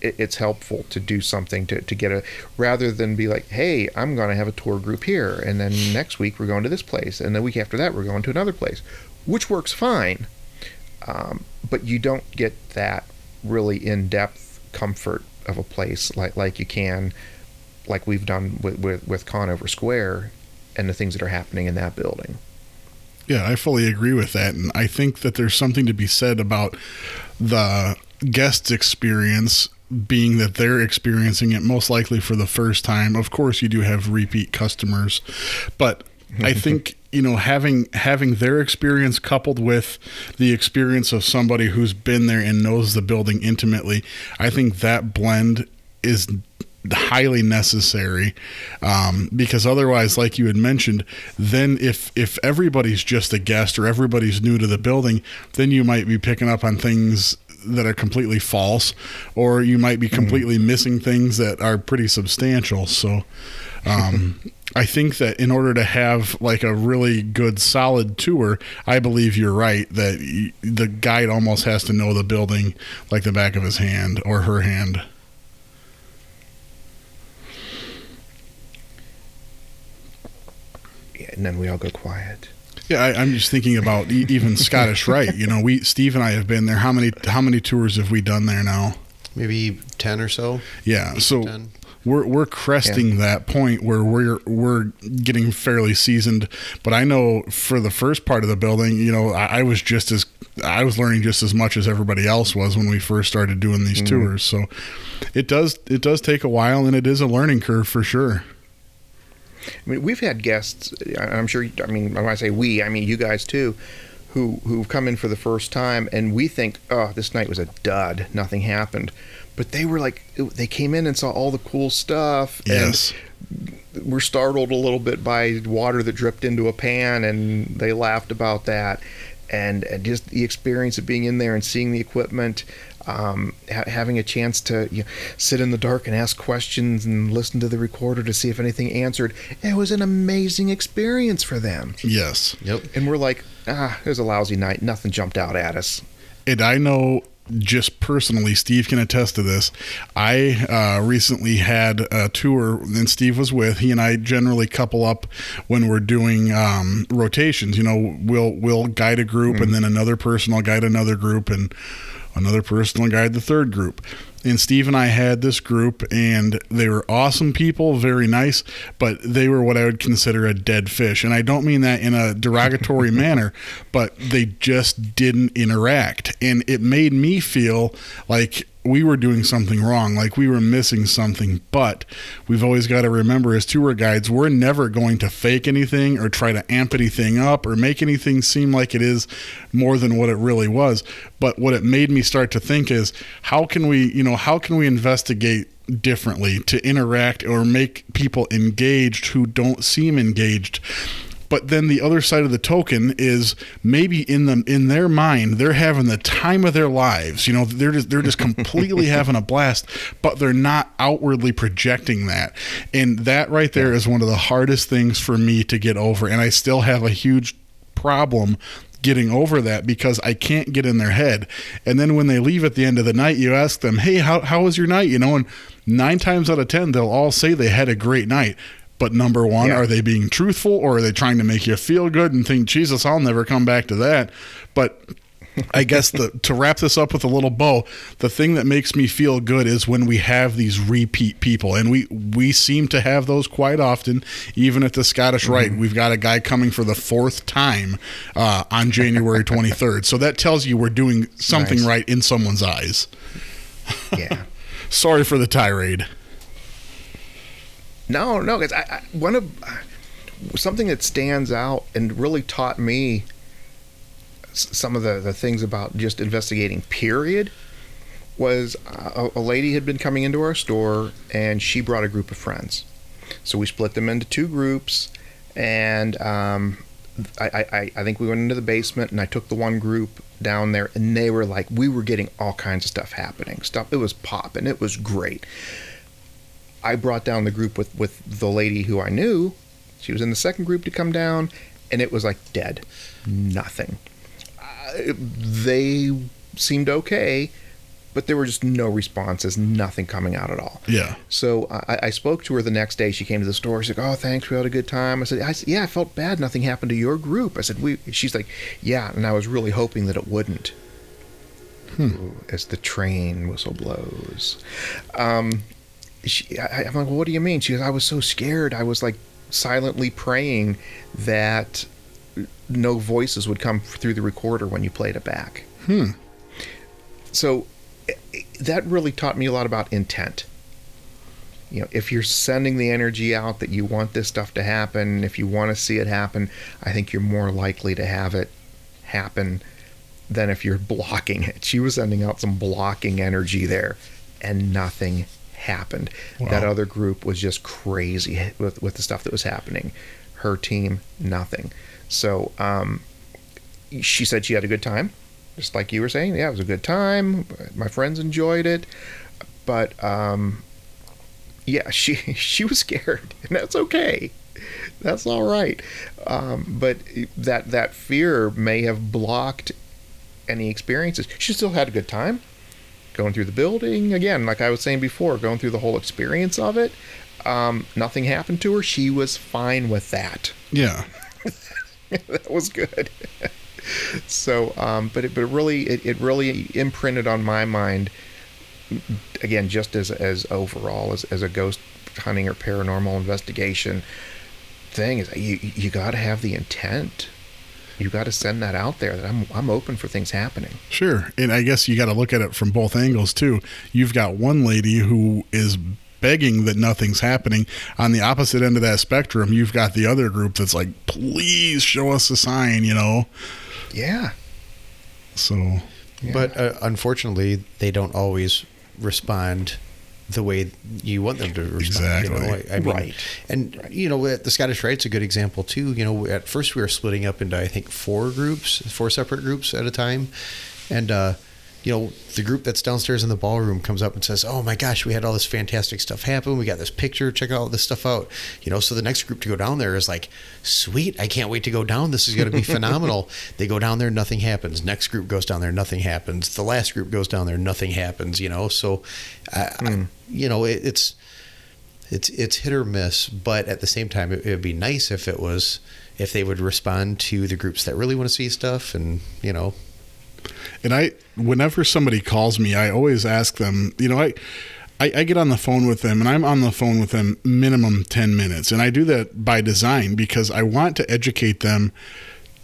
it, it's helpful to do something to, to get a rather than be like, hey, I'm going to have a tour group here, and then next week we're going to this place, and the week after that we're going to another place, which works fine, um, but you don't get that really in depth comfort of a place like like you can like we've done with, with, with Conover Square and the things that are happening in that building. Yeah, I fully agree with that. And I think that there's something to be said about the guest's experience being that they're experiencing it most likely for the first time. Of course, you do have repeat customers, but I [laughs] think you know having having their experience coupled with the experience of somebody who's been there and knows the building intimately, I think that blend is highly necessary um, because otherwise like you had mentioned then if if everybody's just a guest or everybody's new to the building then you might be picking up on things that are completely false or you might be completely missing things that are pretty substantial so um, [laughs] I think that in order to have like a really good solid tour, I believe you're right that y- the guide almost has to know the building like the back of his hand or her hand. And then we all go quiet. Yeah, I, I'm just thinking about e- even Scottish [laughs] Rite. You know, we Steve and I have been there. How many how many tours have we done there now? Maybe ten or so. Yeah, so 10. we're we're cresting that point where we're we're getting fairly seasoned. But I know for the first part of the building, you know, I, I was just as I was learning just as much as everybody else was when we first started doing these mm. tours. So it does it does take a while, and it is a learning curve for sure. I mean, we've had guests. I'm sure. I mean, when I say we, I mean you guys too, who who've come in for the first time, and we think, oh, this night was a dud. Nothing happened, but they were like, they came in and saw all the cool stuff. Yes. And were startled a little bit by water that dripped into a pan, and they laughed about that. And, and just the experience of being in there and seeing the equipment, um, ha- having a chance to you know, sit in the dark and ask questions and listen to the recorder to see if anything answered. It was an amazing experience for them. Yes. Yep. And we're like, ah, it was a lousy night. Nothing jumped out at us. and I know just personally, Steve can attest to this. I uh, recently had a tour, and Steve was with. He and I generally couple up when we're doing um, rotations. You know, we'll we'll guide a group, and then another person will guide another group, and another person will guide the third group. And Steve and I had this group, and they were awesome people, very nice, but they were what I would consider a dead fish. And I don't mean that in a derogatory [laughs] manner, but they just didn't interact. And it made me feel like we were doing something wrong, like we were missing something. But we've always got to remember as tour guides, we're never going to fake anything or try to amp anything up or make anything seem like it is more than what it really was. But what it made me start to think is how can we, you know, how can we investigate differently to interact or make people engaged who don't seem engaged? But then the other side of the token is maybe in them in their mind they're having the time of their lives. You know, they're just they're just completely [laughs] having a blast, but they're not outwardly projecting that. And that right there is one of the hardest things for me to get over. And I still have a huge problem getting over that because I can't get in their head. And then when they leave at the end of the night, you ask them, "Hey, how how was your night?" You know, and 9 times out of 10 they'll all say they had a great night. But number one, Yeah. are they being truthful or are they trying to make you feel good and think, Jesus, I'll never come back to that? But I guess the to wrap this up with a little bow, the thing that makes me feel good is when we have these repeat people, and we we seem to have those quite often. Even at the Scottish Rite, we've got a guy coming for the fourth time uh, on January 23rd. So that tells you we're doing something Nice. right in someone's eyes. Yeah. [laughs] Sorry for the tirade. No, no, because I, I one of something that stands out and really taught me some of the, the things about just investigating. Period was a, a lady had been coming into our store and she brought a group of friends, so we split them into two groups, and um, I, I I think we went into the basement and I took the one group down there and they were like we were getting all kinds of stuff happening. Stuff it was popping. It was great I brought down the group with with the lady who I knew. She was in the second group to come down, and it was like dead, nothing. Uh, they seemed okay, but there were just no responses, nothing coming out at all. Yeah. So I, I spoke to her the next day. She came to the store. She's like, "Oh, thanks, we had a good time." I said, I said, "Yeah, I felt bad. Nothing happened to your group." I said, "We." She's like, "Yeah," and I was really hoping that it wouldn't. Ooh, As the train whistle blows, um, she, I, I'm like, well, what do you mean? She goes, I was so scared. I was like silently praying that no voices would come through the recorder when you played it back. Hmm. So that really taught me a lot about intent. You know, if you're sending the energy out that you want this stuff to happen, if you want to see it happen, I think you're more likely to have it happen than if you're [laughs] blocking it. She was sending out some blocking energy there, and nothing happened. Wow. That other group was just crazy with with the stuff that was happening. Her team, nothing. So um, she said she had a good time, just like you were saying. Yeah, it was a good time. My friends enjoyed it, but um, yeah, she [laughs] she was scared, and that's okay. That's all right. Um, but that that fear may have blocked any experiences. She still had a good time going through the building again, like I was saying before, going through the whole experience of it. Um, nothing happened to her. She was fine with that. Yeah. [laughs] that was good. [laughs] so, um, but it, but it really, it, it really imprinted on my mind. Again, just as as overall as as a ghost hunting or paranormal investigation thing is, you you got to have the intent. You got to send that out there that I'm I'm open for things happening. Sure. And I guess you got to look at it from both angles too. You've got one lady who is begging that nothing's happening. On the opposite end of that spectrum, you've got the other group that's like, please show us a sign, you know? Yeah. So, Yeah. But uh, unfortunately, they don't always respond the way you want them to respond. You know? Exactly. I, I mean, Right. And you know, the Scottish Rite's a good example too. You know, at first we were splitting up into I think four groups, four separate groups at a time, and uh, you know, the group that's downstairs in the ballroom comes up and says, "Oh my gosh, we had all this fantastic stuff happen. We got this picture. Check all this stuff out." You know, so the next group to go down there is like, "Sweet, I can't wait to go down. This is going to be [laughs] phenomenal." they go down there, nothing happens. Next group goes down there, nothing happens. The last group goes down there, nothing happens. You know, so, I, I, you know, it, it's it's it's hit or miss. But at the same time, it, it would be nice if it was if they would respond to the groups that really want to see stuff, and you know, and I, whenever somebody calls me, I always ask them, you know, I, I, I get on the phone with them and I'm on the phone with them minimum 10 minutes. And I do that by design because I want to educate them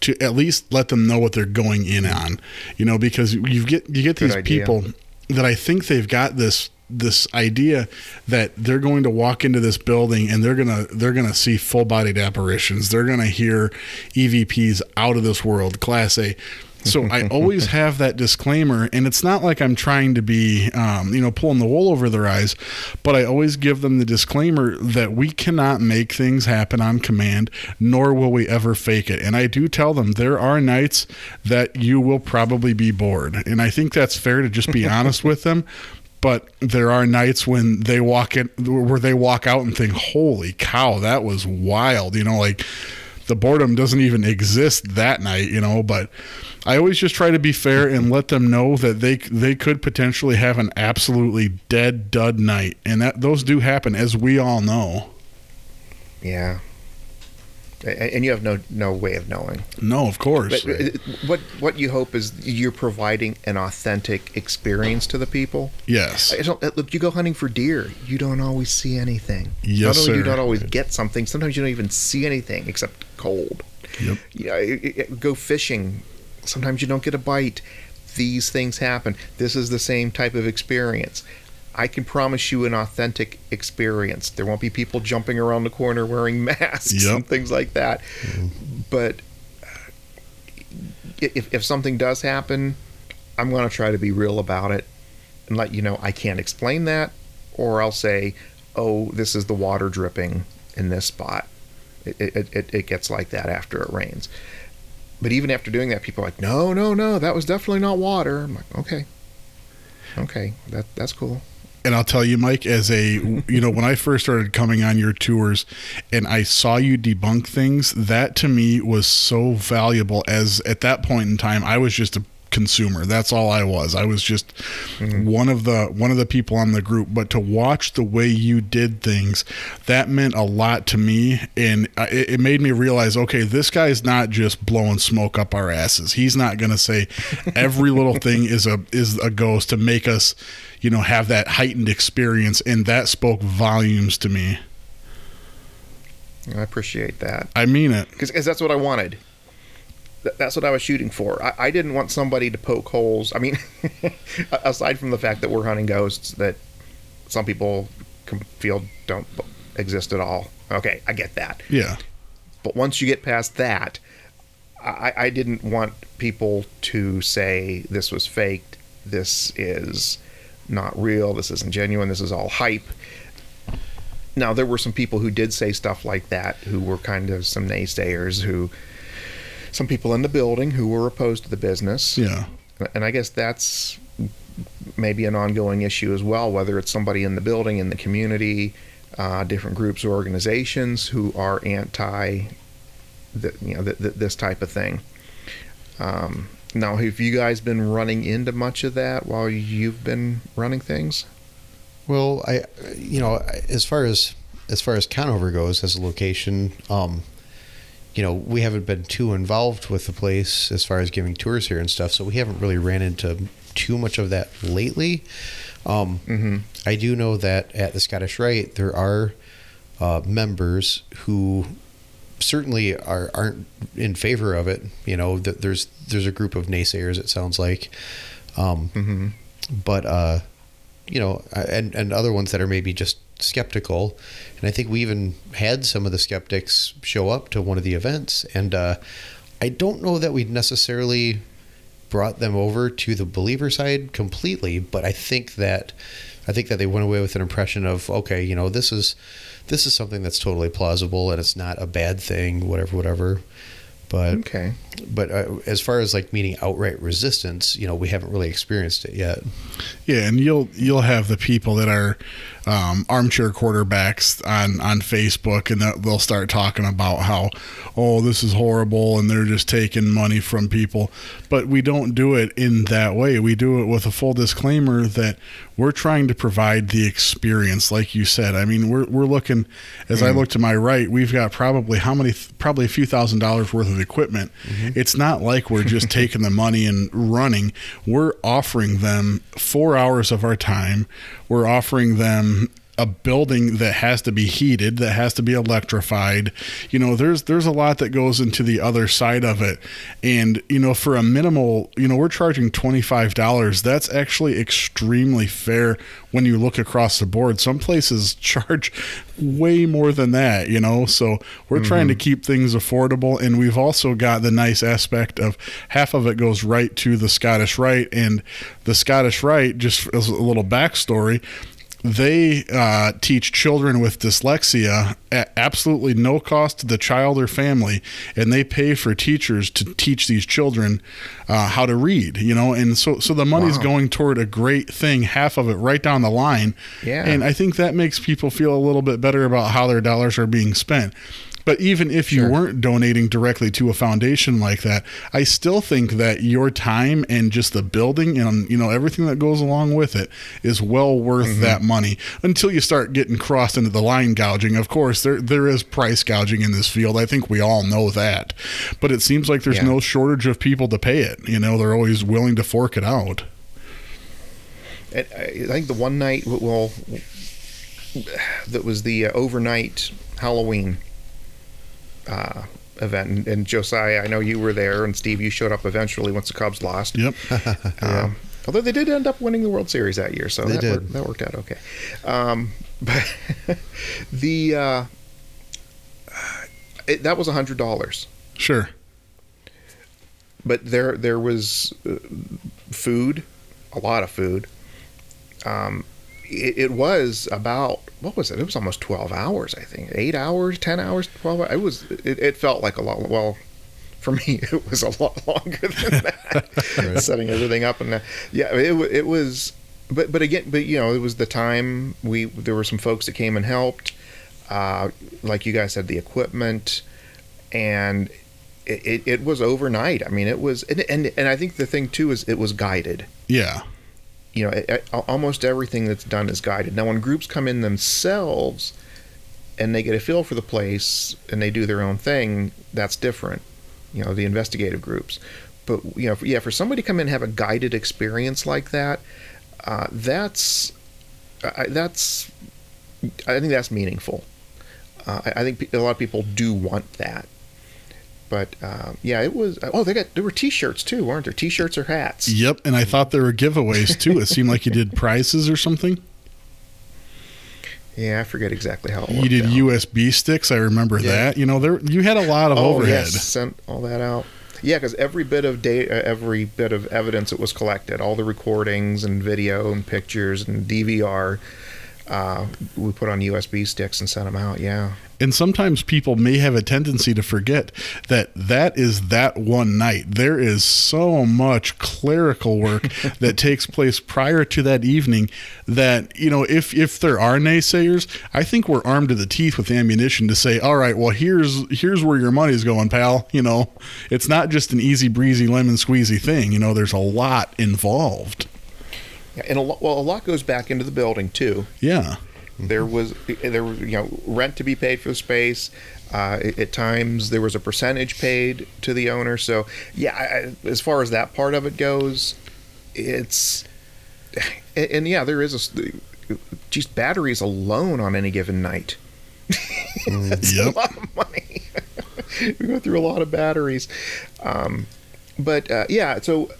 to at least let them know what they're going in on, you know, because you get, you get Good these idea. people that I think they've got this this idea that they're going to walk into this building and they're gonna they're gonna see full bodied apparitions. They're gonna hear EVPs out of this world, class A. So I [laughs] always have that disclaimer, and it's not like I'm trying to be, um, you know, pulling the wool over their eyes, but I always give them the disclaimer that we cannot make things happen on command, nor will we ever fake it. And I do tell them there are nights that you will probably be bored, and I think that's fair to just be [laughs] honest with them. But there are nights when they walk in, where they walk out and think, "Holy cow, that was wild!" You know, like the boredom doesn't even exist that night, you know. But I always just try to be fair and let them know that they they could potentially have an absolutely dead dud night, and that those do happen, as we all know. Yeah. And you have no no way of knowing. No, of course. But uh, what what you hope is you're providing an authentic experience to the people. yes. Uh, look, you go hunting for deer. You don't always see anything. Yes, Not only you sir. don't always get something. Sometimes you don't even see anything except cold. Yep. You know, it- go fishing. Sometimes you don't get a bite. These things happen. This is the same type of experience. I can promise you an authentic experience. There won't be people jumping around the corner wearing [laughs] masks Yep. and things like that. But uh, if, if something does happen, I'm going to try to be real about it and let you know I can't explain that, or I'll say, "Oh, this is the water dripping in this spot." It it, it, it gets like that after it rains. But even after doing that, people are like, "No, no, no, that was definitely not water." I'm like, "Okay, okay, that that's cool." And I'll tell you, Mike, as a, you know, when I first started coming on your tours and I saw you debunk things, that to me was so valuable. As at that point in time, I was just a consumer. That's all I was. I was just one of the one of the people on the group. But to watch the way you did things, that meant a lot to me, and it, it made me realize, okay, this guy's not just blowing smoke up our asses. He's not going to say every little thing is a is a ghost to make us, you know, have that heightened experience, and that spoke volumes to me. I appreciate that. I mean it. because that's what I wanted. Th- That's what I was shooting for. I, I didn't want somebody to poke holes. I mean, [laughs] aside from the fact that we're hunting ghosts that some people feel don't exist at all. Okay, I get that. Yeah. But once you get past that, I, I didn't want people to say this was faked. This is not real. This isn't genuine. This is all hype. Now, there were some people who did say stuff like that who were kind of some naysayers, who, some people in the building who were opposed to the business. Yeah. And I guess that's maybe an ongoing issue as well, whether it's somebody in the building, in the community, uh, different groups or organizations who are anti the, you know, the, the, this type of thing. Um, now, have you guys been running into much of that while you've been running things? Well, I, you know, as far as as far as Conover goes as a location, um, you know, we haven't been too involved with the place as far as giving tours here and stuff, so we haven't really ran into too much of that lately. Um, Mm-hmm. I do know that at the Scottish Rite there are uh, members who certainly are aren't in favor of it. You know, th- there's there's a group of naysayers. It sounds like, um, Mm-hmm. but uh, you know, and and other ones that are maybe just skeptical. And I think we even had some of the skeptics show up to one of the events, and uh, I don't know that we necessarily brought them over to the believer side completely, but I think that I think that they went away with an impression of okay, you know, this is this is something that's totally plausible and it's not a bad thing, whatever, whatever. But Okay. but uh, as far as like meeting outright resistance, you know, we haven't really experienced it yet. Yeah, and you'll you'll have the people that are um, armchair quarterbacks on on Facebook, and that they'll start talking about how, oh, this is horrible, and they're just taking money from people. But we don't do it in that way. We do it with a full disclaimer that we're trying to provide the experience, like you said. I mean, we're we're looking. As I look to my right, we've got probably how many? Probably a few thousand dollars worth of equipment. It's not like we're just [laughs] taking the money and running. We're offering them four hours of our time. We're offering them a building that has to be heated, that has to be electrified. You know, there's there's a lot that goes into the other side of it. And, you know, for a minimal, you know, we're charging $25. That's actually extremely fair when you look across the board. Some places [laughs] charge way more than that, you know. So we're mm-hmm. trying to keep things affordable and we've also got the nice aspect of half of it goes right to the Scottish Rite and the Scottish Rite just as a little backstory they uh, teach children with dyslexia at absolutely no cost to the child or family, and they pay for teachers to teach these children uh, how to read. You know, and so so the money's Wow. going toward a great thing, half of it right down the line. Yeah. and I think that makes people feel a little bit better about how their dollars are being spent. But even if you Sure. weren't donating directly to a foundation like that, I still think that your time and just the building and you know everything that goes along with it is well worth that money. Until you start getting crossed into the line gouging. Of course, there there is price gouging in this field. I think we all know that. But it seems like there's Yeah. no shortage of people to pay it. You know, they're always willing to fork it out. And I I think the one night, well, that was the uh, overnight Halloween uh, event. And, and Josiah, I know you were there, and Steve, you showed up eventually once the Cubs lost. Yep. [laughs] Um, although they did end up winning the World Series that year, so They that, did. Worked, that worked out okay. Um, [laughs] but the uh, it, that was a hundred dollars. Sure. but there there was uh, food, a lot of food. Um, it, it was about what was it? It was almost twelve hours, I think. Eight hours, ten hours, twelve. Hours. It was. It, it felt like a lot. Well, for me, [laughs] it was a lot longer than that. [laughs] Right. Setting everything up and yeah, it it was. But but again, but you know, it was the time we there were some folks that came and helped. Uh, like you guys said, the equipment and it, it, it was overnight. I mean, it was, and, and and I think the thing too is it was guided. Yeah. You know, it, it- almost everything that's done is guided. Now, when groups come in themselves and they get a feel for the place and they do their own thing, that's different. You know, the investigative groups. But you know, yeah, for somebody to come in and have a guided experience like that, uh, that's I, that's I think that's meaningful. Uh, I, I think a lot of people do want that. But uh, yeah, it was. Oh, they got there were T-shirts too, weren't there? T-shirts or hats? Yep. And I thought there were giveaways too. It seemed like you did prizes or something. Yeah, I forget exactly how. It You did out. USB sticks. I remember Yeah. that. You know, there you had a lot of Oh overhead. yes, sent all that out. Yeah, because every bit of data, every bit of evidence that was collected, all the recordings and video and pictures and DVR, uh, we put on USB sticks and sent them out. Yeah. And sometimes people may have a tendency to forget that that is that one night. There is so much clerical work [laughs] that takes place prior to that evening that, you know, if if there are naysayers, I think we're armed to the teeth with ammunition to say, "All right, well, here's here's where your money's going, pal." You know, it's not just an easy breezy lemon squeezy thing. You know, there's a lot involved. Yeah, and a lot, well, a lot goes back into the building too. Yeah. There was there was you know rent to be paid for the space. Uh, at times there was a percentage paid to the owner. So yeah, I, as far as that part of it goes, it's and, and yeah, there is a just batteries alone on any given night. [laughs] That's Yep. a lot of money. [laughs] we go through a lot of batteries, um, but uh, yeah, so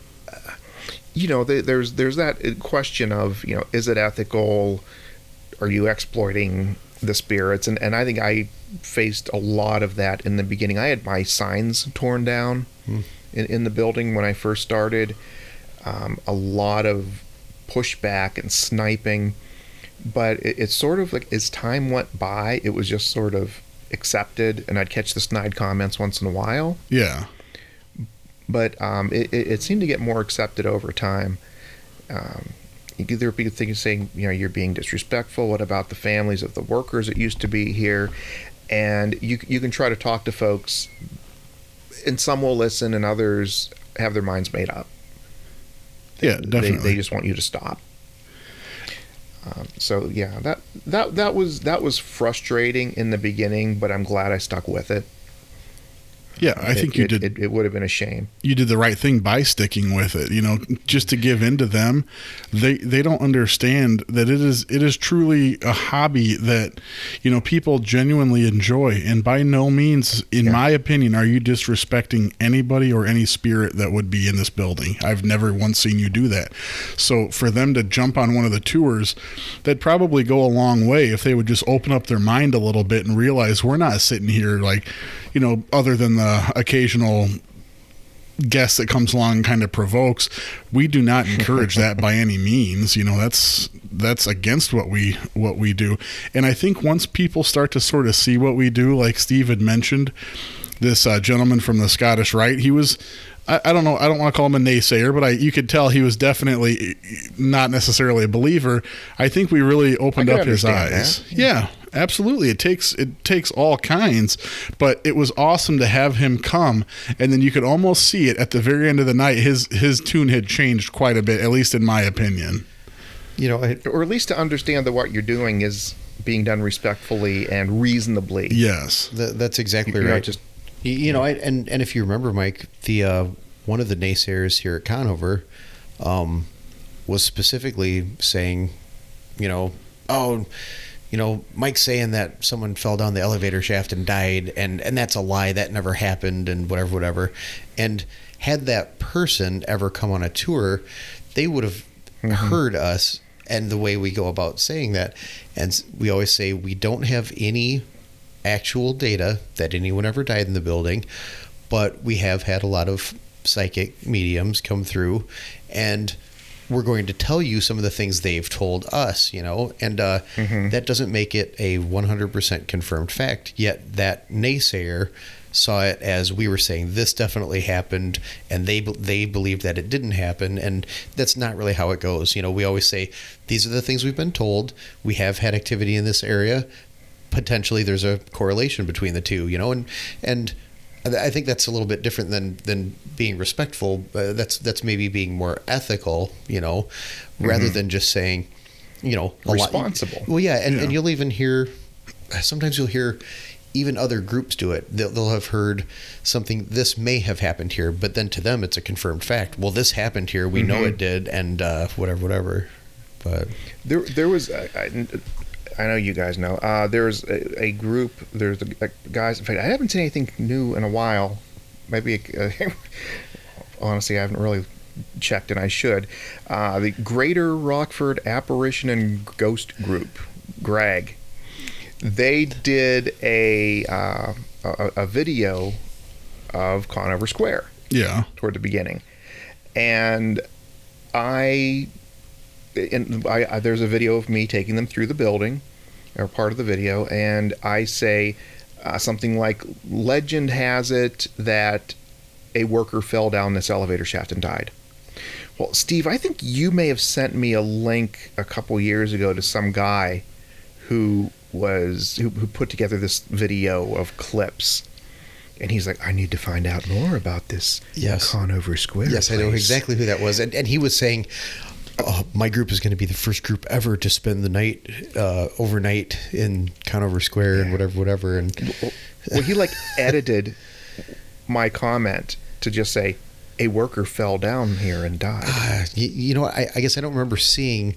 you know, the, there's there's that question of you know, is it ethical? Are you exploiting the spirits? And and I think I faced a lot of that in the beginning. I had my signs torn down in, in the building when I first started. Um, a lot of pushback and sniping, but it, it's sort of like as time went by, it was just sort of accepted, and I'd catch the snide comments once in a while Yeah. But um, it, it, seemed to get more accepted over time. Um, you could- there be things saying, you know, you're being disrespectful. What about the families of the workers that used to be here? And you you can try to talk to folks, and some will listen, and others have their minds made up. Yeah, They, definitely. they just want you to stop. Um, so yeah, that that that was that was frustrating in the beginning, but I'm glad I stuck with it. Yeah, I It- think you it, did It, it would have been a shame. you did the right thing by sticking with it you know just to give in to them they they don't understand that it is it is truly a hobby that you know people genuinely enjoy and by no means in Yeah. my opinion are you disrespecting anybody or any spirit that would be in this building i've never once seen you do that so for them to jump on one of the tours that'd probably go a long way if they would just open up their mind a little bit and realize we're not sitting here like you know other than the occasional guest that comes along and kind of provokes we do not encourage that by any means you know that's that's against what we what we do. And i think once people start to sort of see what we do like steve had mentioned this uh, gentleman from the scottish rite he was I, I don't know i don't want to call him a naysayer but i you could tell he was definitely eh, not necessarily a believer i think we really opened up his eyes that. yeah absolutely it takes it takes all kinds but it was awesome to have him come and then you could almost see it at the very end of the night his his tune had changed quite a bit at least in my opinion You know, or at least to understand that what you're doing is being done respectfully and reasonably. yes Th- that's exactly You're right. just you, you know, I, and and if you remember, Mike, the uh, one of the naysayers here at Conover um, was specifically saying, you know, oh, you know, Mike's saying that someone fell down the elevator shaft and died, and and that's a lie. That never happened, and whatever, whatever. And had that person ever come on a tour, they would have heard us and the way we go about saying that. And we always say we don't have any actual data that anyone ever died in the building, but we have had a lot of psychic mediums come through and we're going to tell you some of the things they've told us, you know, and uh, that doesn't make it a 100% confirmed fact. Yet that naysayer saw it as we were saying this definitely happened, and they they believed that it didn't happen, and that's not really how it goes. You know, we always say these are the things we've been told. We have had activity in this area. Potentially, there's a correlation between the two. You know, and and I think that's a little bit different than than being respectful. Uh, that's that's maybe being more ethical, you know, rather than just saying, you know, a lot- Responsible. well, yeah, and, Yeah. and you'll even hear sometimes you'll hear even other groups do it. They'll, they'll have heard something. This may have happened here, but then to them it's a confirmed fact. Well, this happened here. We know it did, and uh, whatever, whatever. But There, there was. I, I, I know you guys know. Uh, there's a, a group. There's guys. In fact, I haven't seen anything new in a while. Maybe. Uh, [laughs] honestly, I haven't really checked, and I should. Uh, the Greater Rockford Apparition and Ghost Group, Greg. They did a uh, a, a video of Conover Square. Yeah. toward the beginning, and I, and I, I there's a video of me taking them through the building, or part of the video, and I say uh, something like, "Legend has it that a worker fell down this elevator shaft and died." Well, Steve, I think you may have sent me a link a couple years ago to some guy who was who, who put together this video of clips. And he's like, I need to find out more about this Yes. Conover Square. Yes, I know exactly who that was, and and he was saying. Oh, my group is going to be the first group ever to spend the night uh, overnight in Conover Square and whatever, whatever. And Well, he like [laughs] edited my comment to just say, a worker fell down here and died. Uh, you, you know, I, I guess I don't remember seeing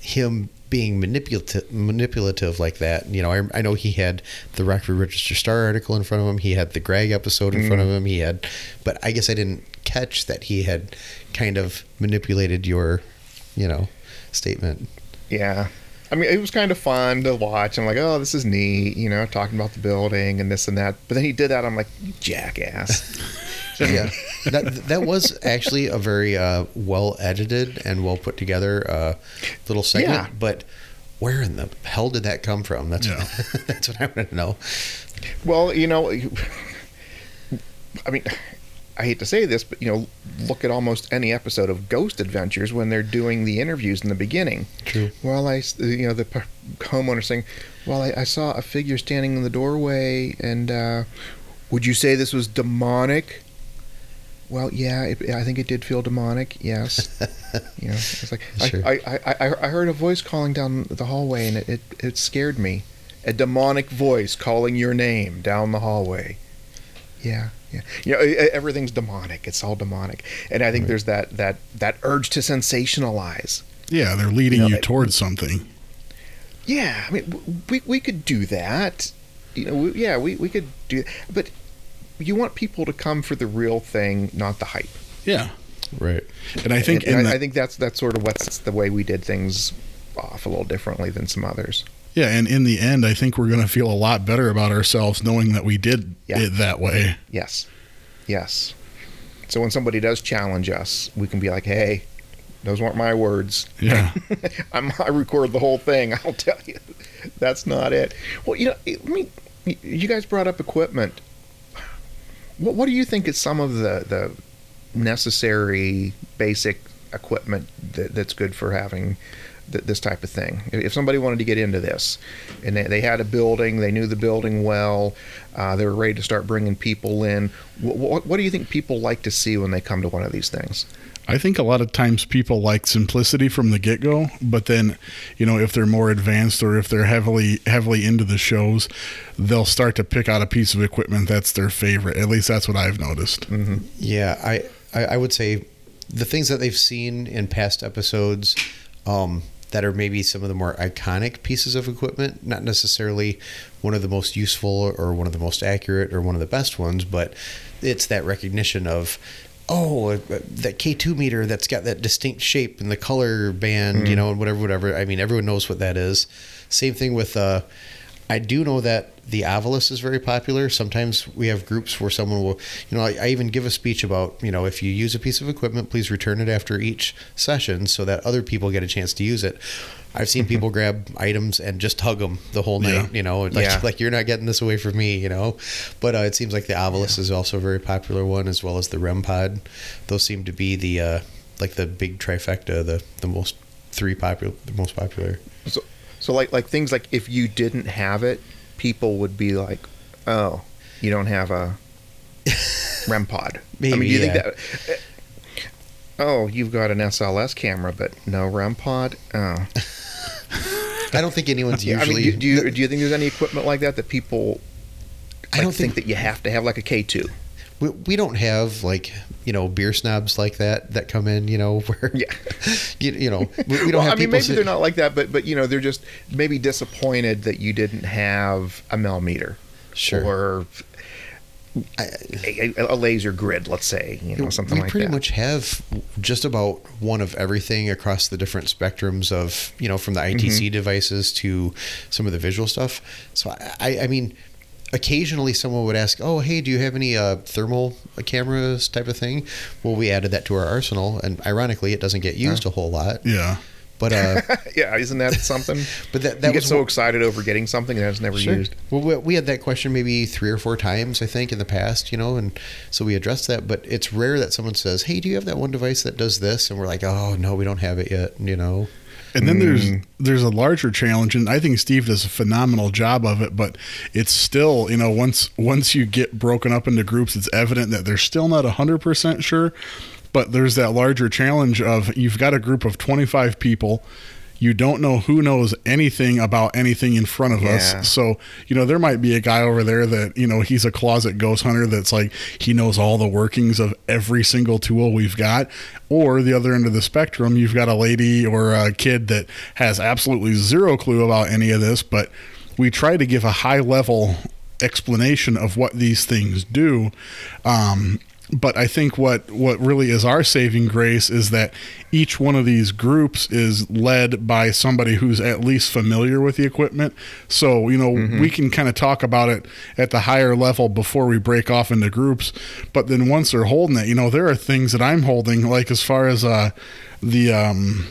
him being manipulative, manipulative like that. You know, I, I know he had the Rockford Register Star article in front of him. He had the Greg episode in front of him. He had, but I guess I didn't catch that he had kind of manipulated your, you know, statement. Yeah. I mean, it was kind of fun to watch. I'm like, oh, this is neat, you know, talking about the building and this and that. But then he did that. I'm like, jackass. [laughs] yeah, that that was actually a very uh, well edited and well put together uh, little segment. Yeah. But where in the hell did that come from? That's Yeah. [laughs] that's what I want to know. Well, you know, I mean, I hate to say this, but you know, look at almost any episode of Ghost Adventures when they're doing the interviews in the beginning. True. Well, I, you know, the homeowner saying, "Well, I, I saw a figure standing in the doorway, and uh, would you say this was demonic?" Well, yeah, it, I think it did feel demonic. Yes, [laughs] you know, it's like Sure. I, I, I, I I heard a voice calling down the hallway, and it, it, it scared me. A demonic voice calling your name down the hallway. Yeah, yeah. You know, everything's demonic. It's all demonic, and I think there's that that that urge to sensationalize. Yeah, they're leading You know, you it- towards something. Yeah, I mean, we we could do that. You know, we, yeah, we we could do, but you want people to come for the real thing, not the hype. Yeah. Right. And I think and, in and I, the, I think that's that's sort of what's the way we did things off a little differently than some others. Yeah, and in the end, I think we're going to feel a lot better about ourselves knowing that we did Yeah. it that way. Yes, yes. So when somebody does challenge us, we can be like, "Hey, those weren't my words. Yeah. [laughs] I'm, I record the whole thing. [laughs] I'll tell you, that's not it." Well, you know, I mean, you guys brought up equipment. What What do you think is some of the the necessary basic equipment that, that's good for having th- this type of thing? If somebody wanted to get into this, and they, they had a building, they knew the building well, uh, they were ready to start bringing people in. What, what, what do you think people like to see when they come to one of these things? I think a lot of times people like simplicity from the get go, but then, you know, if they're more advanced or if they're heavily heavily into the shows, they'll start to pick out a piece of equipment that's their favorite. At least that's what I've noticed. Yeah, I, I, I would say the things that they've seen in past episodes um, that are maybe some of the more iconic pieces of equipment, not necessarily one of the most useful or one of the most accurate or one of the best ones, but it's that recognition of. Oh, uh, that K2 meter that's got that distinct shape and the color band, you know, and whatever, whatever. I mean, everyone knows what that is. Same thing with, uh, I do know that the Ovilus is very popular. Sometimes we have groups where someone will, you know, I, I even give a speech about, you know, if you use a piece of equipment, please return it after each session so that other people get a chance to use it. I've seen people grab items and just hug them the whole night, Yeah. you know, like, Yeah. [laughs] like you're not getting this away from me, you know. But uh, it seems like the Ovilus is also a very popular one, as well as the REM pod. Those seem to be the uh, like the big trifecta, the the most three popular, the most popular. So, so like like things like if you didn't have it, people would be like, "Oh, you don't have a [laughs] REM pod." I mean, do you yeah. think that? Oh, you've got an SLS camera, but no REM pod. Oh, I don't think anyone's [laughs] I usually. mean, do, do you do you think there's any equipment like that that people? I don't think, think- that you have to have like a K two. We, we don't have like you know beer snobs like that that come in you know [laughs] where Yeah. you, you know we, don't [laughs] well, have I mean, maybe sit- they're not like that, but but you know, they're just maybe disappointed that you didn't have a millimeter, Sure. or a, a, a laser grid, let's say, you know, something like that. we pretty much have just about one of everything across the different spectrums of you know from the ITC Mm-hmm. devices to some of the visual stuff. So I, I mean, occasionally someone would ask, "Oh, hey, do you have any uh, thermal cameras type of thing?" Well, we added that to our arsenal, and ironically, it doesn't get used a whole lot. Yeah. But uh, [laughs] yeah, isn't that something? [laughs] but that that you get was so one- excited over getting something that it's never Sure. used. Well, we, we had that question maybe three or four times, I think, in the past, you know, and so we addressed that. But it's rare that someone says, "Hey, do you have that one device that does this?" And we're like, "Oh no, we don't have it yet," you know. And then there's Mm. there's a larger challenge, and I think Steve does a phenomenal job of it. But it's still, you know, once once you get broken up into groups, it's evident that they're still not hundred percent sure. But there's that larger challenge of you've got a group of 25 people. You don't know who knows anything about anything in front of Yeah. us. So, you know, there might be a guy over there that, you know, he's a closet ghost hunter that's like, he knows all the workings of every single tool we've got. Or the other end of the spectrum, you've got a lady or a kid that has absolutely zero clue about any of this, but we try to give a high level explanation of what these things do. Um, but I think what what really is our saving grace is that each one of these groups is led by somebody who's at least familiar with the equipment. So you know we can kind of talk about it at the higher level before we break off into groups. But then once they're holding it, you know there are things that I'm holding, like as far as uh, the um,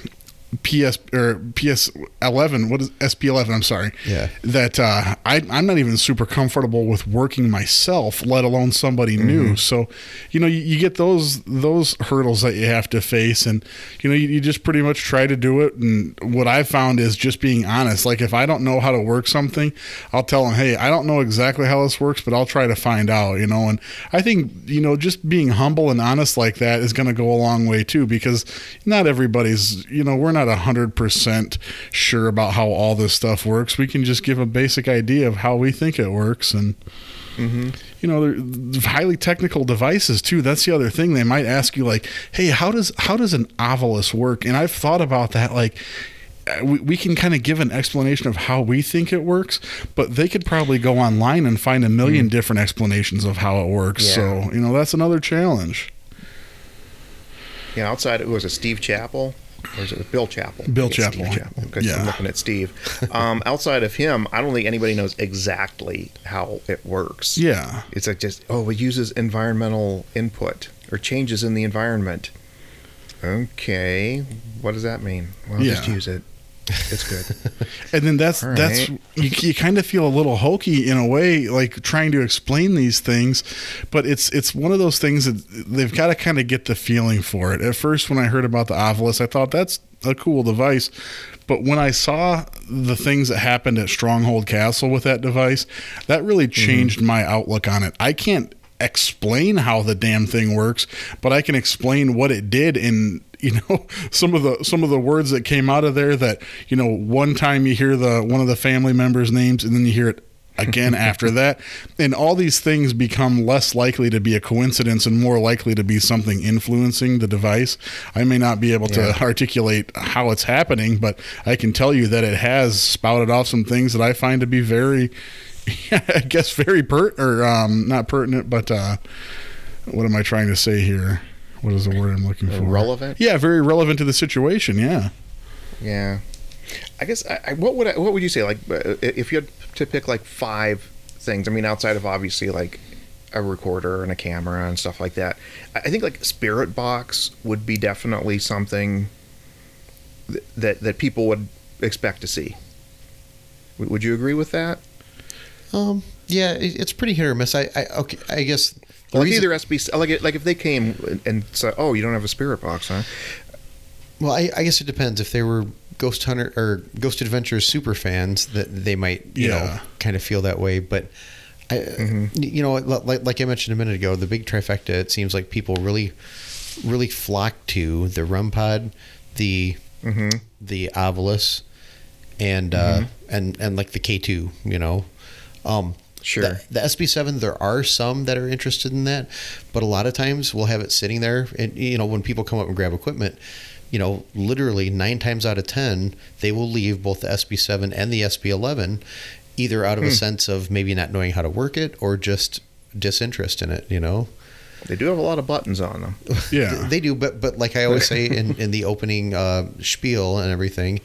PS or PS eleven. What is SP eleven? I'm sorry. Yeah. That uh, I I'm not even super comfortable with working myself, let alone somebody new. So, you know, you, you get those those hurdles that you have to face, and you know, you, you just pretty much try to do it. And what I've found is just being honest. Like if I don't know how to work something, I'll tell them, hey, I don't know exactly how this works, but I'll try to find out. You know, and I think you know just being humble and honest like that is going to go a long way too, because not everybody's you know we're not a hundred percent sure about how all this stuff works. We can just give a basic idea of how we think it works, and you know, they're highly technical devices too. That's the other thing. They might ask you like, "Hey, how does how does an ovilus work?" And I've thought about that. Like, uh, we, we can kind of give an explanation of how we think it works, but they could probably go online and find a million different explanations of how it works. Yeah. So you know, that's another challenge. Yeah, outside it was a Steve Chappell. Or is it Bill Chappell? Bill I think it's Steve Chappell. Chappell. Yeah. I'm looking at Steve. Um, [laughs] outside of him, I don't think anybody knows exactly how it works. Yeah. It's like just oh, it uses environmental input or changes in the environment. Okay, what does that mean? Well, just use it. It's good. [laughs] And then that's that's you, you kind of feel a little hokey in a way, like trying to explain these things, but it's it's one of those things that they've got to kind of get the feeling for it. At first, when I heard about the Ovilus, I thought that's a cool device, but when I saw the things that happened at Stronghold Castle with that device, that really mm-hmm. changed my outlook on it. I can't explain how the damn thing works, but I can explain what it did and you know [laughs] some of the some of the words that came out of there that you know one time you hear the one of the family members names and then you hear it again [laughs] after that. And all these things become less likely to be a coincidence and more likely to be something influencing the device. I may not be able to Yeah. articulate how it's happening but i can tell you that it has spouted off some things that i find to be very [laughs] i guess very pert or um not pertinent but uh what am i trying to say here what is the word i'm looking for Relevant. yeah very relevant to the situation yeah Yeah, I guess. I, I, what would I, what would you say? Like, uh, if you had to pick like five things. I mean, outside of obviously like a recorder and a camera and stuff like that. I I think like Spirit Box would be definitely something th- that that people would expect to see. Would, would you agree with that? Um, yeah, it's pretty hit or miss. I, I okay, I guess the like reason- either SBC, like like if they came and said, "Oh, you don't have a Spirit Box, huh?" Well, I, I guess it depends. If they were Ghost Hunter or Ghost Adventures super fans, that they might you know kind of feel that way. But I, you know, like like I mentioned a minute ago, the big trifecta. It seems like people really, really flock to the REM pod, the Mm-hmm. the Ovilus, and uh, and and like the K two. You know, um, Sure. the, the SB7, there are some that are interested in that, but a lot of times we'll have it sitting there. And, you know, when people come up and grab equipment, you know, literally nine times out of 10, they will leave both the SB7 and the SB11 either out of a sense of maybe not knowing how to work it or just disinterest in it, you know? They do have a lot of buttons on them. [laughs] yeah They do, but but like I always say in, in the opening uh, spiel and everything,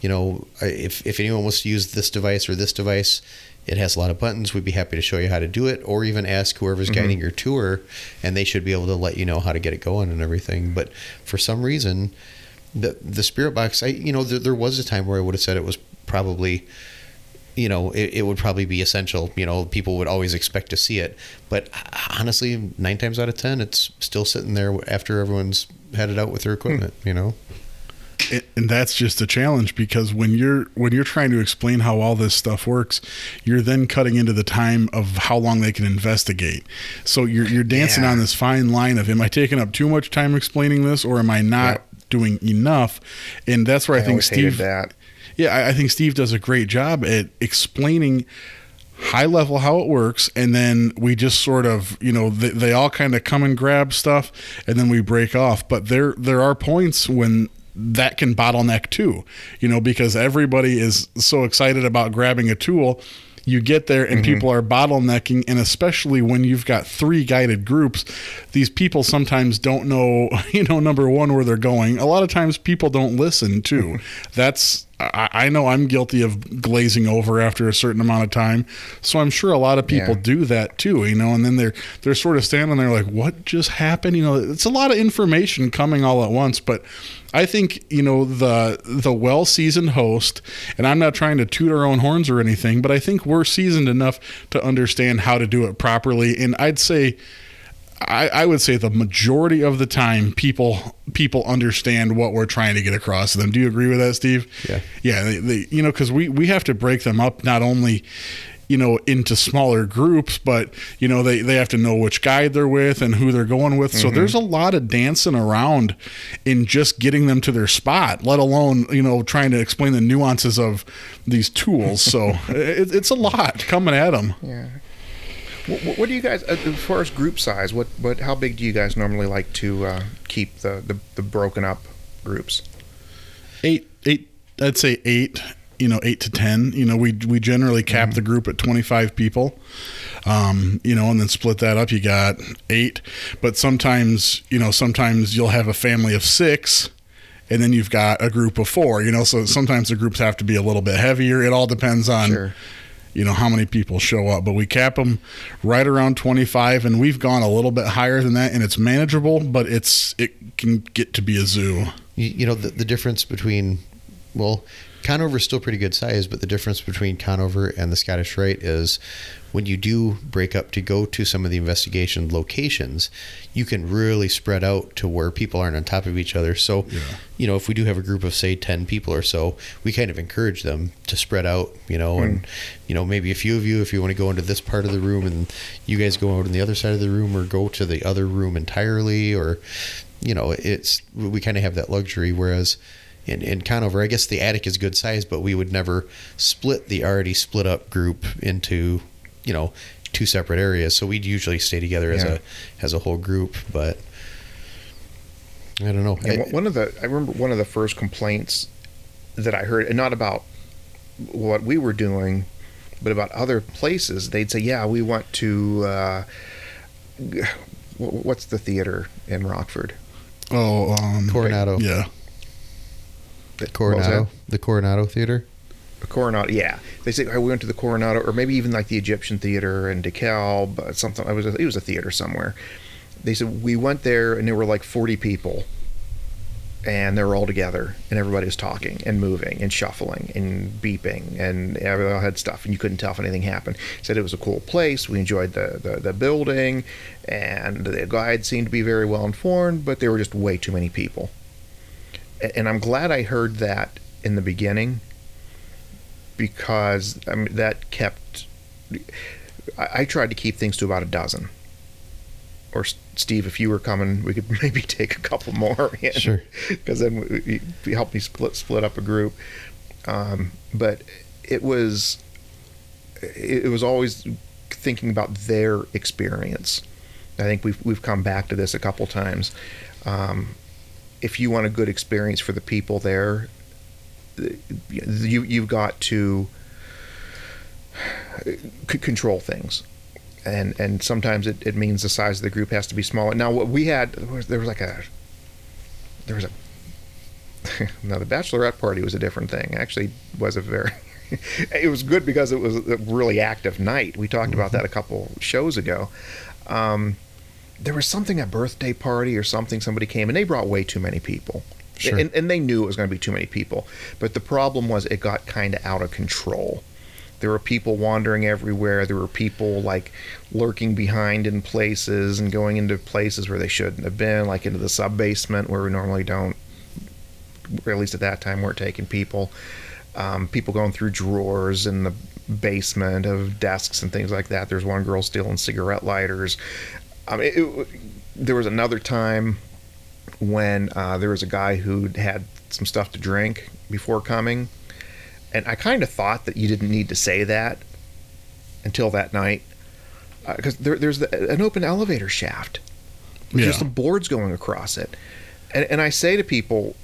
you know, if if anyone wants to use this device or this device, it has a lot of buttons. We'd be happy to show you how to do it, or even ask whoever's Mm-hmm. guiding your tour, and they should be able to let you know how to get it going and everything. But for some reason, the the spirit box, I you know, there, there was a time where I would have said it was probably you know, it, it would probably be essential. You know, people would always expect to see it. But honestly, nine times out of ten, it's still sitting there after everyone's headed out with their equipment. You know, and- that's just a challenge because when you're when you're trying to explain how all this stuff works you're then cutting into the time of how long they can investigate so you're you're dancing Yeah. on this fine line of am i taking up too much time explaining this or am i not Yep. doing enough and that's where i, I think steve that. yeah I, I think steve does a great job at explaining high level how it works and then we just sort of you know they, they all kind of come and grab stuff and then we break off but there there are points when that can bottleneck too you know because everybody is so excited about grabbing a tool. You get there and mm-hmm. people are bottlenecking and especially when you've got three guided groups these people sometimes don't know [laughs] you know number one where they're going. A lot of times people don't listen too. Mm-hmm. That's I, I know i'm guilty of glazing over after a certain amount of time. So i'm sure a lot of people Yeah. do that too you know and then they're they're sort of standing there like what just happened? You know it's a lot of information coming all at once but I think you know the the well seasoned host, and I'm not trying to toot our own horns or anything, but I think we're seasoned enough to understand how to do it properly. And I'd say, I, I would say the majority of the time, people people understand what we're trying to get across to them. Do you agree with that, Steve? Yeah. yeah. They, they, you know, because we we have to break them up not only you know into smaller groups but you know they they have to know which guide they're with and who they're going with so there's a lot of dancing around in just getting them to their spot let alone you know trying to explain the nuances of these tools so [laughs] it, it's a lot coming at them Yeah. What, what do you guys, uh, as far as group size, what, what, how big do you guys normally like to uh, keep the, the, the broken up groups? eight eight i'd say eight you know eight to ten you know we we generally cap the group at 25 people. Um you know and then split that up you got eight. But sometimes you know sometimes you'll have a family of six and then you've got a group of four you know so sometimes the groups have to be a little bit heavier. It all depends on Sure. you know how many people show up but we cap them right around 25 and we've gone a little bit higher than that and it's manageable but it's it can get to be a zoo. You, you know the, the difference between well conover is still pretty good size but the difference between conover and the scottish rite is when you do break up to go to some of the investigation locations you can really spread out to where people aren't on top of each other so you know if we do have a group of say 10 people or so we kind of encourage them to spread out you know and hmm. you know maybe a few of you if you want to go into this part of the room and you guys go out in the other side of the room or go to the other room entirely or you know, it's we kind of have that luxury. Whereas in, in Conover, I guess the attic is good size, but we would never split the already split up group into, you know, two separate areas. So we'd usually stay together as Yeah. a as a whole group. But I don't know. And I- one- one of the, I remember one of the first complaints that I heard, and not about what we were doing, but about other places. They'd say, "Yeah, we want to." Uh, g- what's the theater in Rockford? oh um Coronado, yeah Was Coronado, the Coronado Theater. Coronado, yeah. They say I went to the Coronado, or maybe even like the Egyptian Theater in DeKalb, uh, something. I was, it was a theater somewhere. They said we went there, and there were like forty people, and they were all together, and everybody was talking and moving and shuffling and beeping, and everybody all had stuff, and you couldn't tell if anything happened. Said it was a cool place. We enjoyed the the, the building, and the guide seemed to be very well informed, but there were just way too many people. And I'm glad I heard that in the beginning because I mean, that kept. I, I tried to keep things to about a dozen. Or Steve, if you were coming, we could [laughs] maybe take a couple more. In, Sure. [laughs] Because then we, we helped me split split up a group. Um, but it was it, it was always thinking about their experience. I think we've we've come back to this a couple times. Um, if you want a good experience for the people there, you you've got to c- control things and and sometimes it, it means the size of the group has to be smaller now what we had there was, there was like a there was a [laughs] now the bachelorette party was a different thing. Actually, was a very [laughs] it was good because it was a really active night. We talked about that a couple shows ago. Um, there was something at birthday party or something. Somebody came and they brought way too many people. Sure. And, and they knew it was going to be too many people. But the problem was it got kind of out of control. There were people wandering everywhere. There were people like lurking behind in places and going into places where they shouldn't have been, like into the sub basement where we normally don't, or at least at that time, weren't taking people. Um, people going through drawers in the basement of desks and things like that. There's one girl stealing cigarette lighters. I mean, it, there was another time when uh, there was a guy who had some stuff to drink before coming, and I kind of thought that you didn't need to say that until that night, because uh, there, there's the, an open elevator shaft with Yeah. just some boards going across it, and, and I say to people,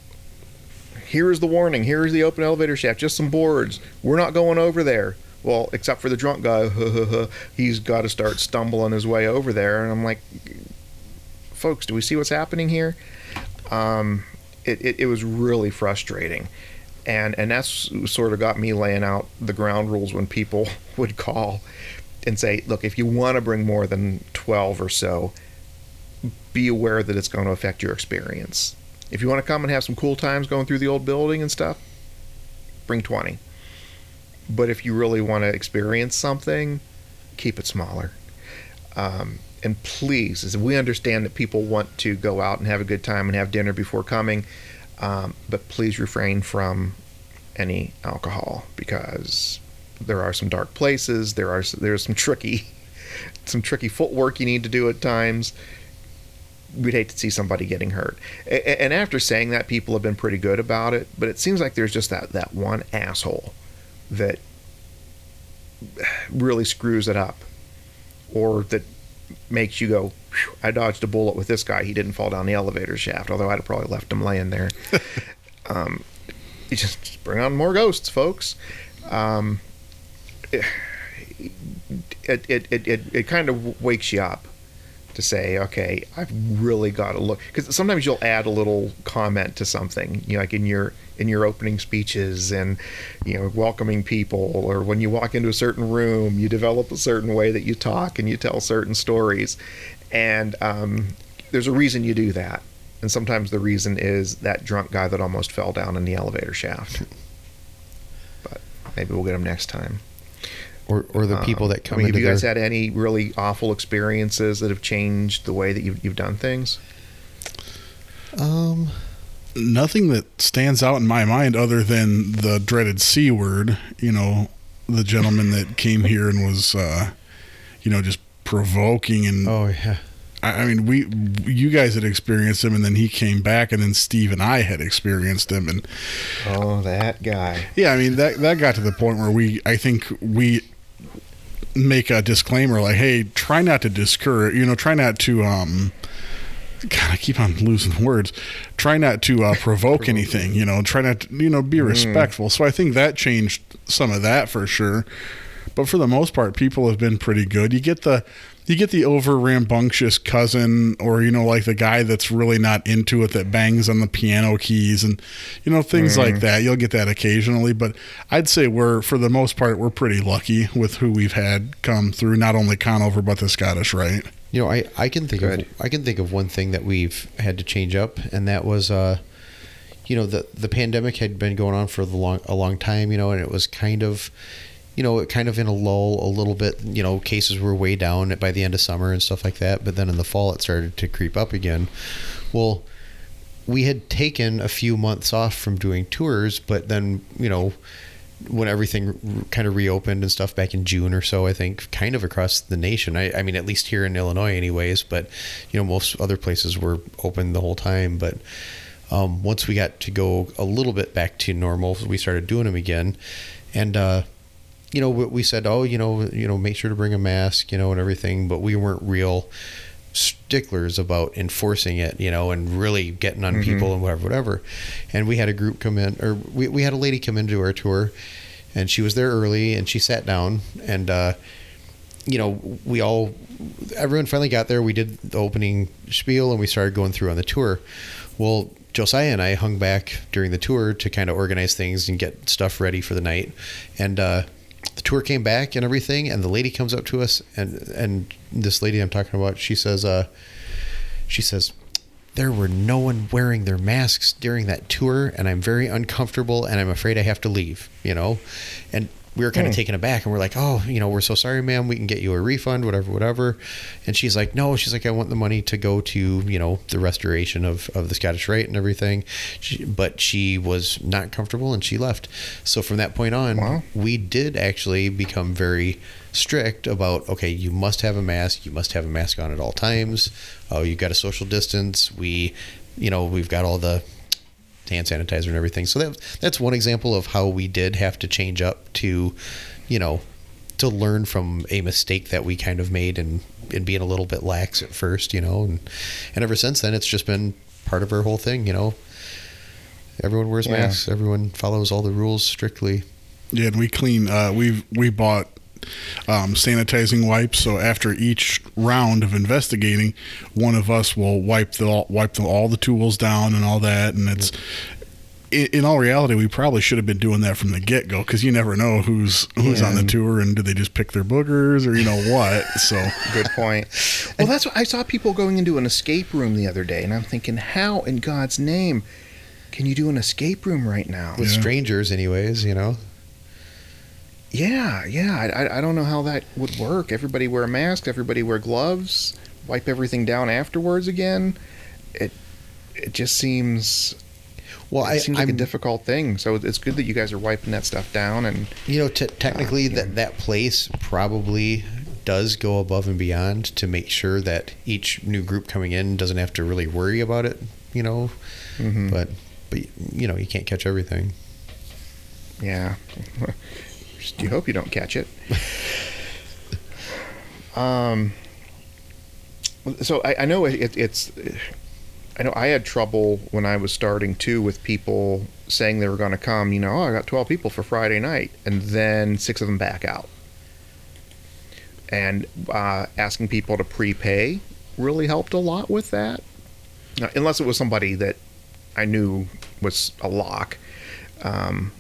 here is the warning. Here is the open elevator shaft. Just some boards. We're not going over there. Well, except for the drunk guy, [laughs] he's got to start stumbling his way over there. And I'm like, folks, do we see what's happening here? Um, it, it, it was really frustrating. And, and that's sort of got me laying out the ground rules when people [laughs] would call and say, look, if you want to bring more than 12 or so, be aware that it's going to affect your experience. If you want to come and have some cool times going through the old building and stuff, bring 20. But if you really want to experience something, keep it smaller. Um, and please, as we understand that people want to go out and have a good time and have dinner before coming, um, but please refrain from any alcohol because there are some dark places. There are there's some tricky, [laughs] some tricky footwork you need to do at times we'd hate to see somebody getting hurt. And after saying that, people have been pretty good about it. But it seems like there's just that that one asshole that really screws it up, or that makes you go, "I dodged a bullet with this guy. He didn't fall down the elevator shaft. Although I'd have probably left him laying there." [laughs] um, you just, just bring on more ghosts, folks. Um, it, it, it, it, it, it kind of wakes you up to say, okay, I've really got to look because sometimes you'll add a little comment to something, you know, like in your in your opening speeches and you know welcoming people, or when you walk into a certain room, you develop a certain way that you talk and you tell certain stories, and um, there's a reason you do that, and sometimes the reason is that drunk guy that almost fell down in the elevator shaft. but maybe we'll get him next time. or or the people Um, that come I mean, have you guys their, had any really awful experiences that have changed the way that you've, you've done things? um nothing that stands out in my mind other than the dreaded C word. You know, the gentleman that came here and was, uh, you know, just provoking and oh yeah I I mean, we, you guys had experienced him, and then he came back, and then Steve and I had experienced him, and Oh, that guy. yeah, I mean that that got to the point where we, I think we make a disclaimer like, hey, try not to discourage, you know, try not to, um, God, I keep on losing words. Try not to uh, provoke anything, you know. Try not to, you know, be respectful. So I think that changed some of that for sure. But for the most part, people have been pretty good. You get the you get the over rambunctious cousin, or you know, like the guy that's really not into it that bangs on the piano keys, and you know things like that. You'll get that occasionally, but I'd say we're for the most part we're pretty lucky with who we've had come through. Not only Conover, but the Scottish Rite You know, I, I can think Good. of I can think of one thing that we've had to change up, and that was, uh, you know, the the pandemic had been going on for the long a long time, you know, and it was kind of, you know, kind of in a lull a little bit. You know, cases were way down by the end of summer and stuff like that, but then in the fall it started to creep up again. Well, we had taken a few months off from doing tours, but then you know when everything kind of reopened and stuff back in June or so, I think, kind of across the nation. I, I mean, at least here in Illinois, anyways. But you know, most other places were open the whole time. But um, once we got to go a little bit back to normal, we started doing them again, and uh, you know, we we said, oh, you know, you know, make sure to bring a mask, you know, and everything. But we weren't real sticklers about enforcing it, you know, and really getting on people and whatever, whatever. And we had a group come in, or we, we had a lady come into our tour, and she was there early, and she sat down, and uh, you know, we all, everyone finally got there. We did the opening spiel, and we started going through on the tour. Well, Josiah and I hung back during the tour to kind of organize things and get stuff ready for the night. And uh, the tour came back and everything, and the lady comes up to us, and and this lady I'm talking about, she says, uh, she says, there were no one wearing their masks during that tour, and I'm very uncomfortable, and I'm afraid I have to leave. You know, and we were kind of hmm. taken aback and we're like, oh, you know, we're so sorry, ma'am. We can get you a refund, whatever, whatever. And she's like, no, she's like, I want the money to go to, you know, the restoration of, of the Scottish Rite and everything. She, but she was not comfortable and she left. So from that point on, Wow. we did actually become very strict about, okay, you must have a mask. You must have a mask on at all times. Oh, you've got a social distance. We, you know, we've got all the hand sanitizer and everything. So that that's one example of how we did have to change up to, you know, to learn from a mistake that we kind of made and and being a little bit lax at first, you know, and and ever since then it's just been part of our whole thing, you know. Everyone wears Yeah. masks. Everyone follows all the rules strictly. Yeah, and we clean. Uh, we we bought um, sanitizing wipes. So after each round of investigating, one of us will wipe the wipe the, all the tools down and all that. And it's in, in all reality, we probably should have been doing that from the get go because you never know who's who's Yeah. on the tour and do they just pick their boogers or you know what. So Good point. [laughs] Well, that's what I saw people going into an escape room the other day, and I'm thinking, how in God's name can you do an escape room right now? With Yeah. strangers, anyways, you know. Yeah, yeah. I, I, I don't know how that would work. Everybody wear a mask. Everybody wear gloves. Wipe everything down afterwards again. It it just seems Well, it I, seems like a I'm, difficult thing. So it's good that you guys are wiping that stuff down. And you know, t- technically that that place probably does go above and beyond to make sure that each new group coming in doesn't have to really worry about it, you know. mhm, But but you know, you can't catch everything. yeah, [laughs] you hope you don't catch it. [laughs] um. So I, I know it, it's. I know I had trouble when I was starting too with people saying they were going to come. You know, oh, I got twelve people for Friday night, and then six of them back out. And uh, asking people to prepay really helped a lot with that. Now, unless it was somebody that I knew was a lock. Um,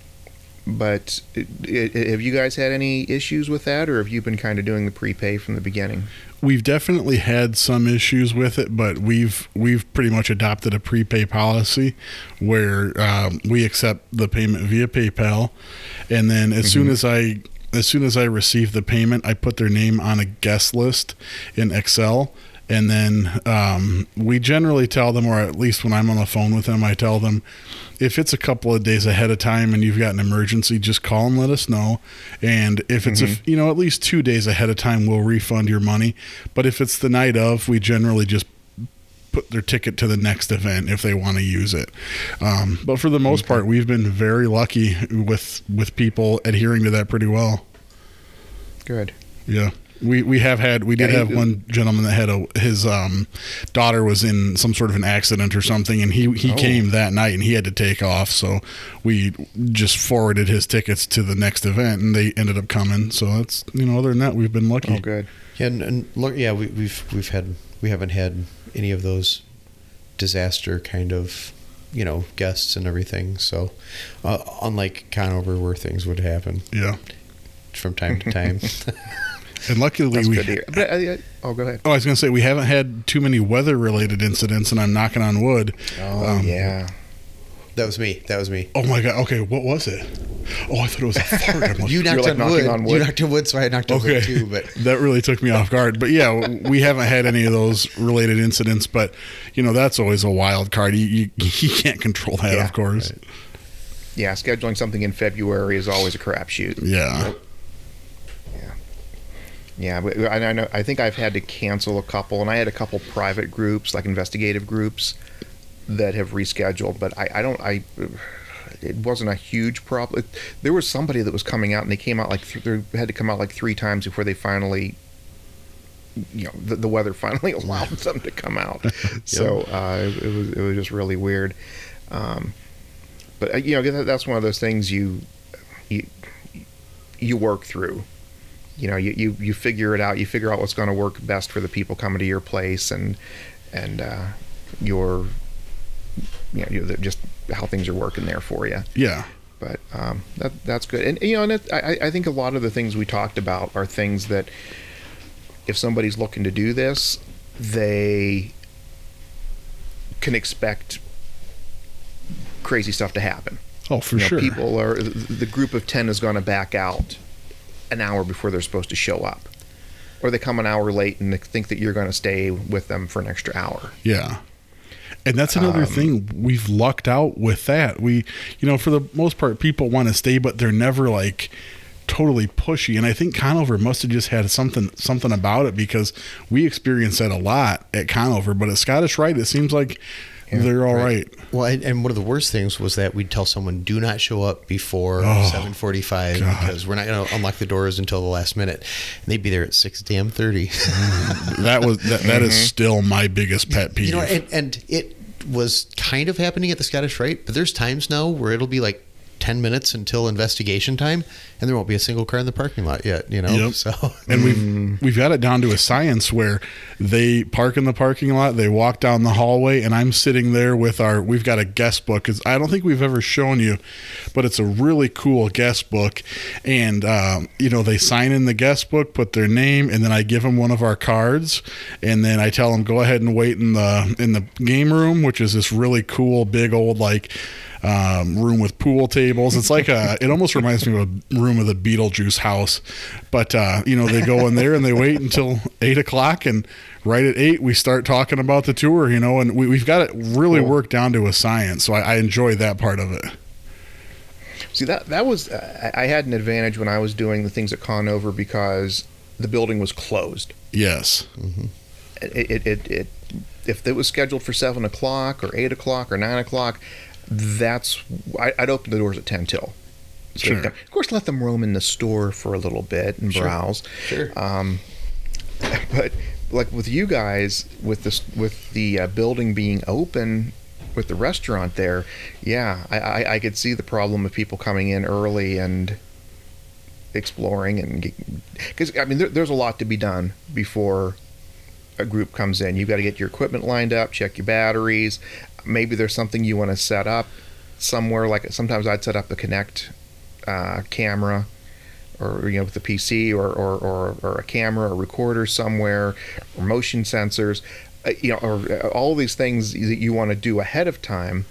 but i i have you guys had any issues with that, or have you been kind of doing the prepay from the beginning? we've definitely had some issues with it, but we've we've pretty much adopted a prepay policy where um, we accept the payment via PayPal, and then as soon as I as soon as I receive the payment, I put their name on a guest list in Excel. And then um, we generally tell them, or at least when I'm on the phone with them, I tell them if it's a couple of days ahead of time and you've got an emergency, just call and let us know. And if it's a, you know at least two days ahead of time, we'll refund your money. But if it's the night of, we generally just put their ticket to the next event if they want to use it. Um, but for the most part, we've been very lucky with with people adhering to that pretty well. Good. Yeah. We, we have had we did Yeah, have one gentleman that had a his um, daughter was in some sort of an accident or something and he he Oh. came that night and he had to take off so we just forwarded his tickets to the next event and they ended up coming so that's you know other than that we've been lucky Oh, good. Yeah, and, and look, yeah, we, we've we've had we haven't had any of those disaster kind of you know guests and everything. So uh, unlike Conover, where things would happen yeah from time to time. [laughs] and luckily That's we good to hear. But, uh, yeah, oh, go ahead. Oh, I was going to say we haven't had too many weather related incidents, and I'm knocking on wood. Oh, Um, yeah. that was me. That was me. Oh my god. Okay, what was it? Oh, I thought it was a fart. [laughs] Like, You knocked like on, knocking wood. on You knocked on wood, so I knocked on okay, wood too. But [laughs] that really took me off guard. But yeah, we haven't had any of those related incidents. But you know, that's always a wild card. You you, [laughs] you can't control that, Yeah, of course. Yeah, scheduling something in February is always a crapshoot. Yeah. Yeah, but I I know. I think I've had to cancel a couple, and I had a couple private groups, like investigative groups, that have rescheduled. But I, I don't. I. It wasn't a huge problem. There was somebody that was coming out, and they came out like th- they had to come out like three times before they finally, you know, the, the weather [laughs] finally allowed [laughs] them to come out. So uh, it, was it was just really weird. Um, but uh, you know, that- that's one of those things you you you work through you know you, you you figure it out you figure out what's going to work best for the people coming to your place and and uh, your you know, just how things are working there for you. Yeah. But um, that that's good, and you know, and it, I I think a lot of the things we talked about are things that if somebody's looking to do this, they can expect crazy stuff to happen. Oh, for You know, sure. People are the group of ten is going to back out an hour before they're supposed to show up, or they come an hour late and they think that you're going to stay with them for an extra hour. Yeah. And that's another Um, thing we've lucked out with that. We, you know, for the most part, people want to stay, but they're never like totally pushy. And I think Conover must have just had something something about it because we experienced that a lot at Conover. But at Scottish Rite, it seems like they're all right. Well, and, and one of the worst things was that we'd tell someone, "Do not show up before Oh, 7:45 because we're not going to unlock the doors until the last minute." And they'd be there at six damn thirty. [laughs] Mm-hmm. That was that, that is mm-hmm. still my biggest pet peeve. you know, and, and it was kind of happening at the Scottish Rite, but there's times now where it'll be like 10 minutes until investigation time and there won't be a single car in the parking lot yet, you know? Yep. So, [laughs] and we've we've got it down to a science where they park in the parking lot, they walk down the hallway, and I'm sitting there with our. We've got a guest book. 'cause I don't think we've ever shown you, but it's a really cool guest book. And um, you know, they sign in the guest book, put their name, and then I give them one of our cards, and then I tell them go ahead and wait in the in the game room, which is this really cool big old like um, room with pool tables. It's like a. It almost reminds me of a room of the Beetlejuice house, but uh, you know they go in there and they wait until eight o'clock, and right at eight we start talking about the tour. You know, and we, we've got it really Cool. worked down to a science. So I, I enjoy that part of it. See that that was I I had an advantage when I was doing the things at Conover because the building was closed. Yes. It it, it, it if it was scheduled for seven o'clock or eight o'clock or nine o'clock, that's I, I'd open the doors at ten till. So Sure. Of course, let them roam in the store for a little bit and Sure. browse. Sure. Um, [laughs] but like with you guys, with this with the uh, building being open, with the restaurant there, yeah, I, I, I could see the problem of people coming in early and exploring and because I mean there, there's a lot to be done before a group comes in. You've got to get your equipment lined up, check your batteries. Maybe there's something you want to set up somewhere. Like sometimes I'd set up a Kinect uh, camera, or you know, with the PC, or or, or, or a camera, or recorder somewhere, or motion sensors. Uh, you know, or uh, all these things that you want to do ahead of time.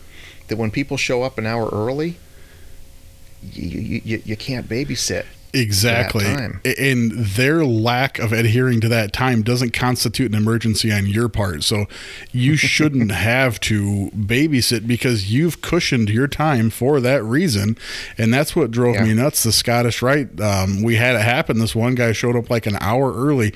That when people show up an hour early, you you, you, you can't babysit. Exactly. And their lack of adhering to that time doesn't constitute an emergency on your part. So you [laughs] shouldn't have to babysit because you've cushioned your time for that reason. And that's what drove me nuts. The Scottish Rite, um, we had it happen. This one guy showed up like an hour early.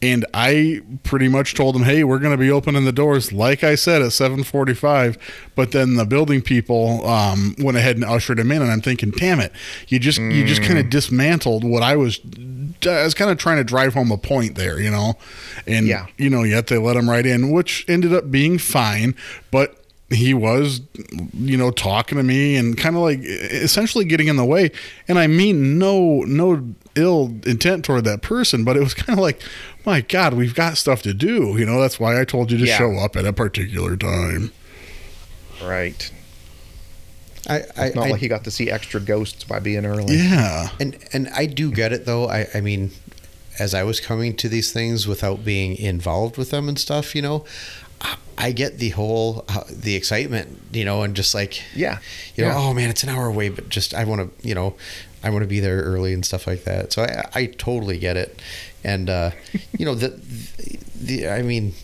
And I pretty much told him, "Hey, we're going to be opening the doors, like I said, at 7:45." But then the building people um, went ahead and ushered him in, and I'm thinking, "Damn it! You just you just kind of dismantled what I was. I was kind of trying to drive home a point there, you know." And Yeah. you know, yet they let him right in, which ended up being fine. But he was, you know, talking to me and kind of like essentially getting in the way. And I mean, no, no ill intent toward that person, but it was [laughs] kind of like, my God, we've got stuff to do. You know, that's why I told you to Yeah. show up at a particular time. Right. I, I, Not I like he got to see extra ghosts by being early. Yeah. and and I do get it though. I I mean, as I was coming to these things without being involved with them and stuff, you know, I, I get the whole uh, the excitement, you know, and just like Yeah. you know, Yeah. oh man, it's an hour away, but just I want to, you know, I want to be there early and stuff like that. So I, I totally get it, and uh, [laughs] you know the, the the I mean.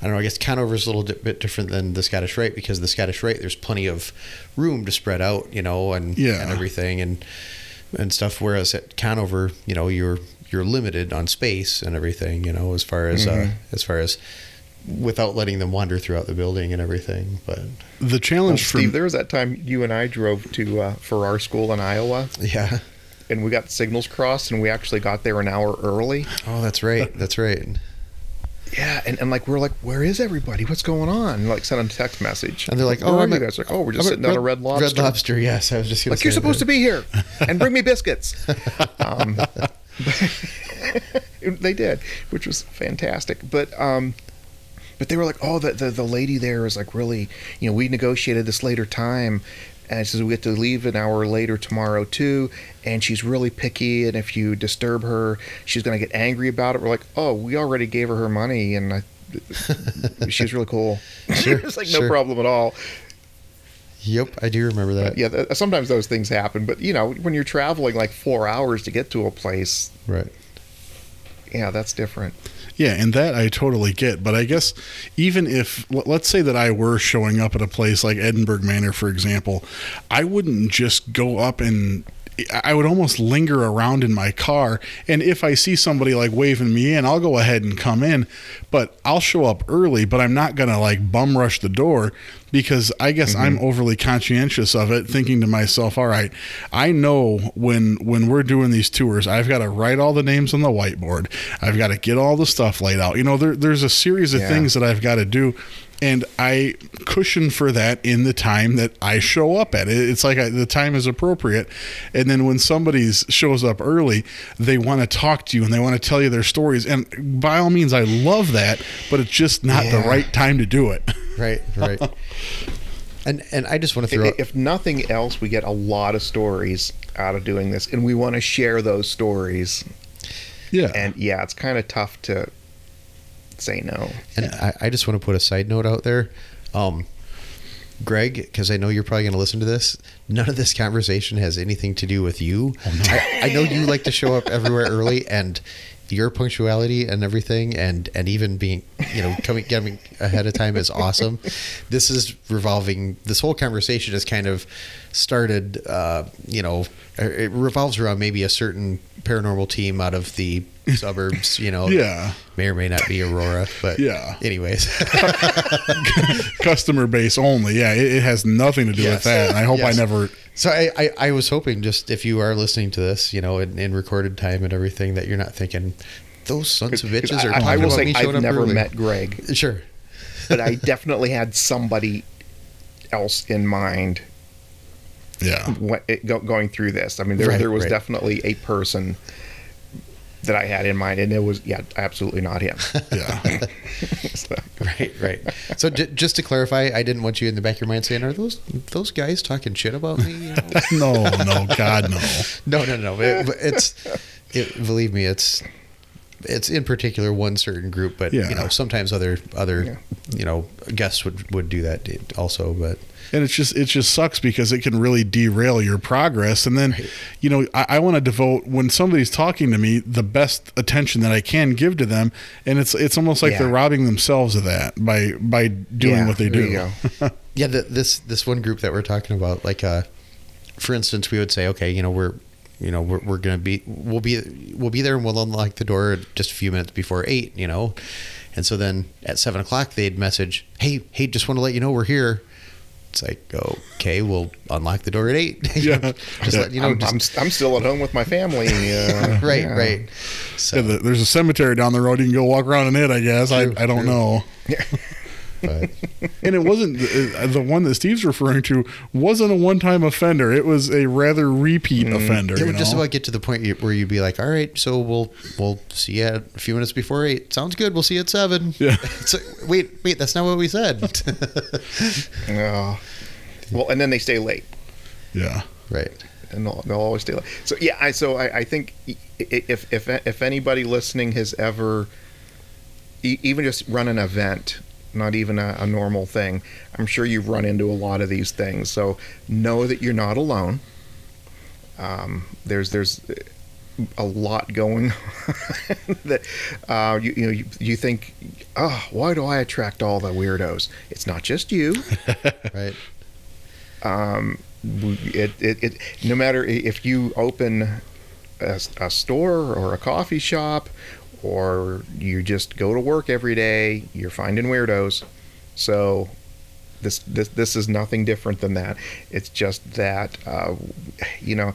I don't know. I guess Conover's a little di- bit different than the Scottish Rite because the Scottish Rite there's plenty of room to spread out, you know, and Yeah. and everything and and stuff. Whereas at Conover, you know, you're you're limited on space and everything, you know, as far as uh, as far as without letting them wander throughout the building and everything. But The Well, challenge for Steve, there was that time you and I drove to uh, for our school in Iowa, yeah. and we got signals crossed, and we actually got there an hour early. Oh, that's right. That's right. Yeah, and, and like we're like, where is everybody? What's going on? And, like sent them a text message, And they're like, Where "Oh, are I'm you guys?" Like, oh, we're just I'm sitting at on a red lobster. Red Lobster. Yes, I was just gonna Like you're say supposed to be here, [laughs] and bring me biscuits. [laughs] um, [laughs] they did, which was fantastic. But um, but they were like, oh, the, the the lady there is like really, you know, we negotiated this later time, and she says we get to leave an hour later tomorrow too, and she's really picky, and if you disturb her, she's gonna get angry about it. We're like, oh, we already gave her her money, and I, [laughs] she's really cool. Sure, [laughs] it's like no problem at all. Yep, I do remember that. Yeah, th- sometimes those things happen, but you know, when you're traveling like four hours to get to a place, Right. yeah, that's different. Yeah, and that I totally get. But I guess even if, let's say that I were showing up at a place like Edinburgh Manor, for example, I wouldn't just go up and. I would almost linger around in my car, and if I see somebody like waving me in, I'll go ahead and come in. But I'll show up early, but I'm not gonna like bum rush the door because I guess I'm mm-hmm. overly conscientious of it, thinking to myself, "All right, I know when when we're doing these tours, I've got to write all the names on the whiteboard. I've got to get all the stuff laid out. You know, there, there's a series of Yeah. things that I've got to do." And I cushion for that in the time that I show up at. It- It's like I, the time is appropriate, and then when somebody shows up early, they want to talk to you and they want to tell you their stories. And by all means, I love that, but it's just not the right time to do it. Right. Right. [laughs] and and I just want to throw. I- If nothing else, we get a lot of stories out of doing this, and we want to share those stories. Yeah, And yeah, it's kind of tough to say no. And I, I just want to put a side note out there. Um, Greg, because I know you're probably going to listen to this, none of this conversation has anything to do with you. I, I know you like to show up everywhere early and your punctuality and everything and, and even being, you know, coming, coming ahead of time is awesome. This is revolving, this whole conversation is kind of started, uh, you know, it revolves around maybe a certain paranormal team out of the [laughs] suburbs, you know, Yeah. may or may not be Aurora, but Yeah. Anyways, [laughs] customer base only. Yeah, it, it has nothing to do Yes. with that. And I hope Yes. I never. so I, I, I was hoping just if you are listening to this, you know, in, in recorded time and everything, that you're not thinking those sons of bitches are I, talking I will about say me I've never early. met Greg, Sure, but I definitely had somebody else in mind Yeah, when it, go, going through this. I mean, there Right, there was right. definitely a person that I had in mind, and it was yeah, absolutely not him. [laughs] yeah. [laughs] So, right, right. So j- just to clarify, I didn't want you in the back of your mind saying, "Are those those guys talking shit about me?" You know? [laughs] no, no, God, no. no, no, no. It, it's it, believe me, it's it's in particular one certain group, but Yeah. you know sometimes other other Yeah. you know guests would would do that also, but. And it's just it just sucks because it can really derail your progress. And then, you know, I, I want to devote when somebody's talking to me the best attention that I can give to them, and it's it's almost like Yeah. they're robbing themselves of that by by doing Yeah, what they do. [laughs] Yeah, the, this this one group that we're talking about, like, uh, for instance, we would say, okay, you know, we're, you know, we're, we're gonna be, we'll be, we'll be there, and we'll unlock the door just a few minutes before eight, you know, and so then at seven o'clock they'd message, hey, hey, just want to let you know we're here. It's like, okay, we'll unlock the door at eight. [laughs] Yeah. just Yeah. let you know, I'm, just, I'm, I'm still at home with my family. Uh, [laughs] right, yeah. right. So, Yeah, the, there's a cemetery down the road. You can go walk around in it. I guess. True, I I don't true. know. [laughs] but, [laughs] And it wasn't the, uh, the one that Steve's referring to wasn't a one time offender. It was a rather repeat mm-hmm. offender. it you would just about get to the point where you'd be like, all right, so we'll we'll see you at a few minutes before eight. Sounds good. We'll see you at seven. Yeah. [laughs] It's like, wait, wait, that's not what we said. [laughs] Oh. well, and then they stay late. yeah. right. and they'll, they'll always stay. late. so yeah, I so I, I think i- i- if if if anybody listening has ever e- even just run an event, not even a, a normal thing, I'm sure you've run into a lot of these things. So know that you're not alone. Um, there's there's a lot going on [laughs] that uh, you you know you, you think oh why do I attract all the weirdos? It's not just you [laughs] Right. um, it, it, it no matter if you open a, a store or a coffee shop or you just go to work every day you're finding weirdos. So this this this is nothing different than that. It's just that uh, you know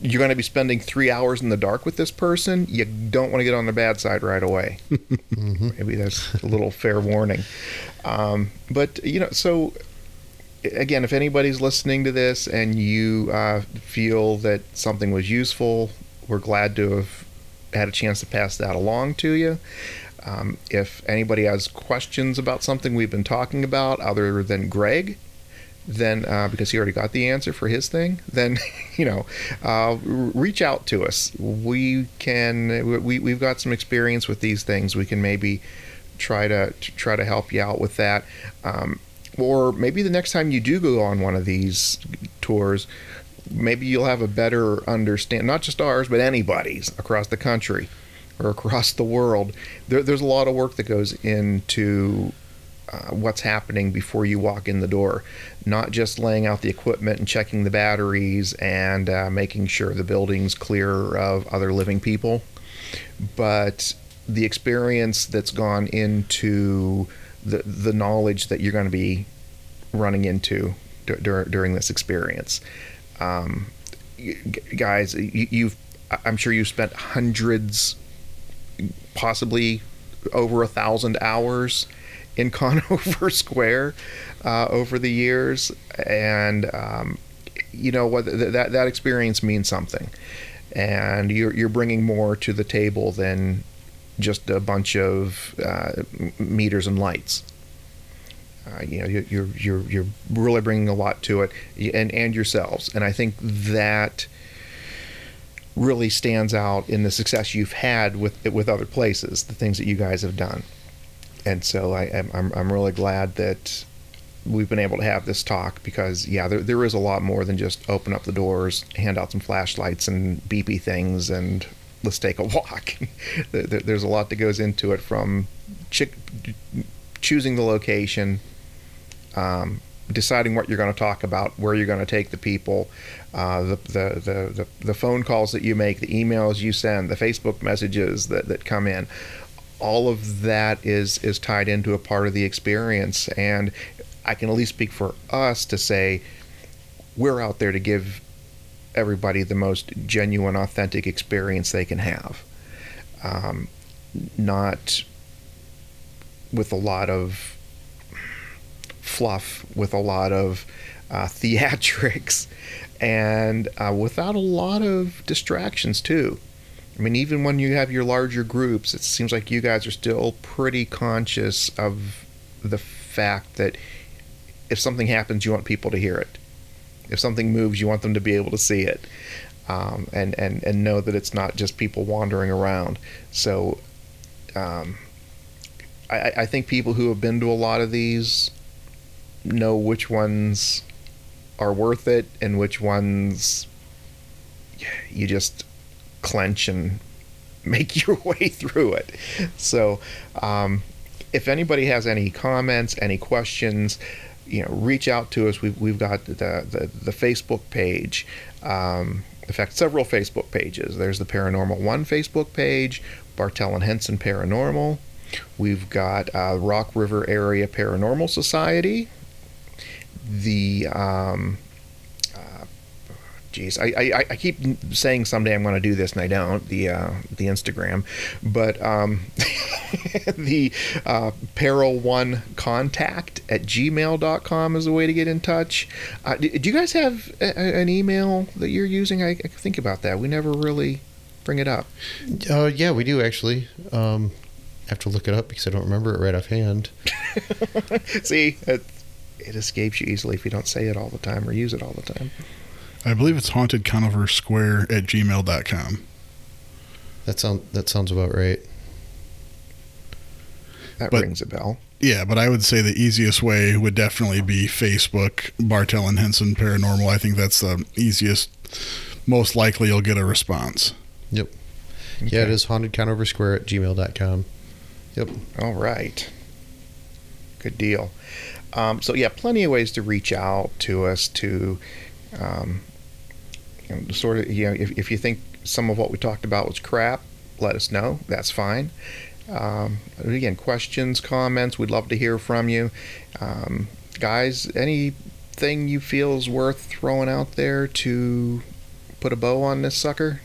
you're going to be spending three hours in the dark with this person you don't want to get on the bad side right away. [laughs] Maybe that's a little fair warning. Um, but you know so again, if anybody's listening to this and you uh, feel that something was useful, we're glad to have had a chance to pass that along to you. Um, if anybody has questions about something we've been talking about other than Greg, then uh, because he already got the answer for his thing, [laughs] then you know, uh, reach out to us. We can we we've got some experience with these things. We can maybe try to, to try to help you out with that. Um, or maybe the next time you do go on one of these tours, maybe you'll have a better understand not just ours but anybody's across the country or across the world. There, there's a lot of work that goes into uh, what's happening before you walk in the door. Not just laying out the equipment and checking the batteries and uh, making sure the building's clear of other living people, but the experience that's gone into the the knowledge that you're going to be running into d- during this experience. Um, guys, you, have I'm sure you've spent hundreds, possibly over a thousand hours in [laughs] Conover Square uh, over the years, and um, you know what that that experience means something, and you're you're bringing more to the table than just a bunch of uh, meters and lights. Uh, you know, you're you're you're really bringing a lot to it, and and yourselves, and I think that really stands out in the success you've had with with other places, the things that you guys have done, and so I, am I'm I'm really glad that we've been able to have this talk because yeah, there there is a lot more than just open up the doors, hand out some flashlights and beepy things, and let's take a [laughs] walk. There's a lot that goes into it from choosing the location, um, deciding what you're going to talk about, where you're going to take the people, uh, the, the, the, the, phone calls that you make, the emails you send, the Facebook messages that, that come in. All of that is is tied into a part of the experience, and I can at least speak for us to say we're out there to give everybody the most genuine, authentic experience they can have. Um, not with a lot of fluff, with a lot of uh, [laughs] theatrics, and uh, without a lot of distractions, too. I mean, even when you have your larger groups, it seems like you guys are still pretty conscious of the fact that if something happens, you want people to hear it. If something moves, you want them to be able to see it. Um, and, and, and know that it's not just people wandering around. So um, I, I think people who have been to a lot of these know which ones are worth it and which ones you just clench and [laughs] make your [laughs] way through it. So, um, if anybody has any comments, any questions, you know, reach out to us. We've, we've got the, the, the Facebook page. Um, in fact, several Facebook pages. There's the Paranormal One Facebook page, Bartell and Henson Paranormal. We've got uh, Rock River Area Paranormal Society. The um, geez, I, I, I keep saying someday I'm going to do this and I don't the uh, the Instagram, but um, [laughs] the uh, Peril One Contact at gmail.com is a way to get in touch. Uh, do, do, you guys have a, an email that you're using? I, I, think about that. We never really bring it up. Uh, yeah, we do actually. Um, I have to look it up because I don't remember it right offhand. [laughs] See, it, it escapes you easily if you don't say it all the time or use it all the time. I believe it's haunted Conover Square at gmail.com. That sounds that sounds about right. That but, rings a bell. Yeah, but I would say the easiest way would definitely be Facebook, Bartell and Henson Paranormal. I think that's the easiest, most likely you'll get a response. Yep. Okay. Yeah, it is haunted Conover Square at gmail.com. Yep. All right. Good deal. Um, so, yeah, plenty of ways to reach out to us to um, you know, sort of, you know, if, if you think some of what we talked about was crap, let us know. That's fine. Um, again, questions, comments, we'd love to hear from you. Um, guys, anything you feel is worth throwing out there to put a bow on this sucker?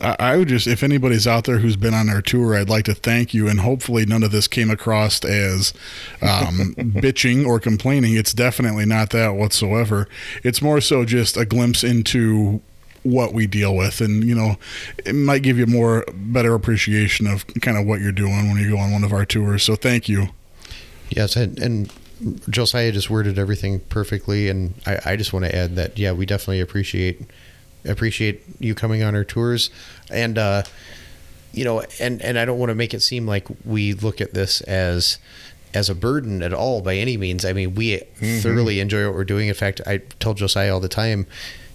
I would just, if anybody's out there who's been on our tour, I'd like to thank you. And hopefully, none of this came across as um, [laughs] bitching or complaining. It's definitely not that whatsoever. It's more so just a glimpse into what we deal with, and you know, it might give you more better appreciation of kind of what you're doing when you go on one of our tours. So thank you. Yes, and, and Josiah just worded everything perfectly, and I, I just want to add that yeah, we definitely appreciate appreciate you coming on our tours, and uh, you know, and and I don't want to make it seem like we look at this as as a burden at all by any means. I mean, we thoroughly enjoy what we're doing. In fact, I tell Josiah all the time,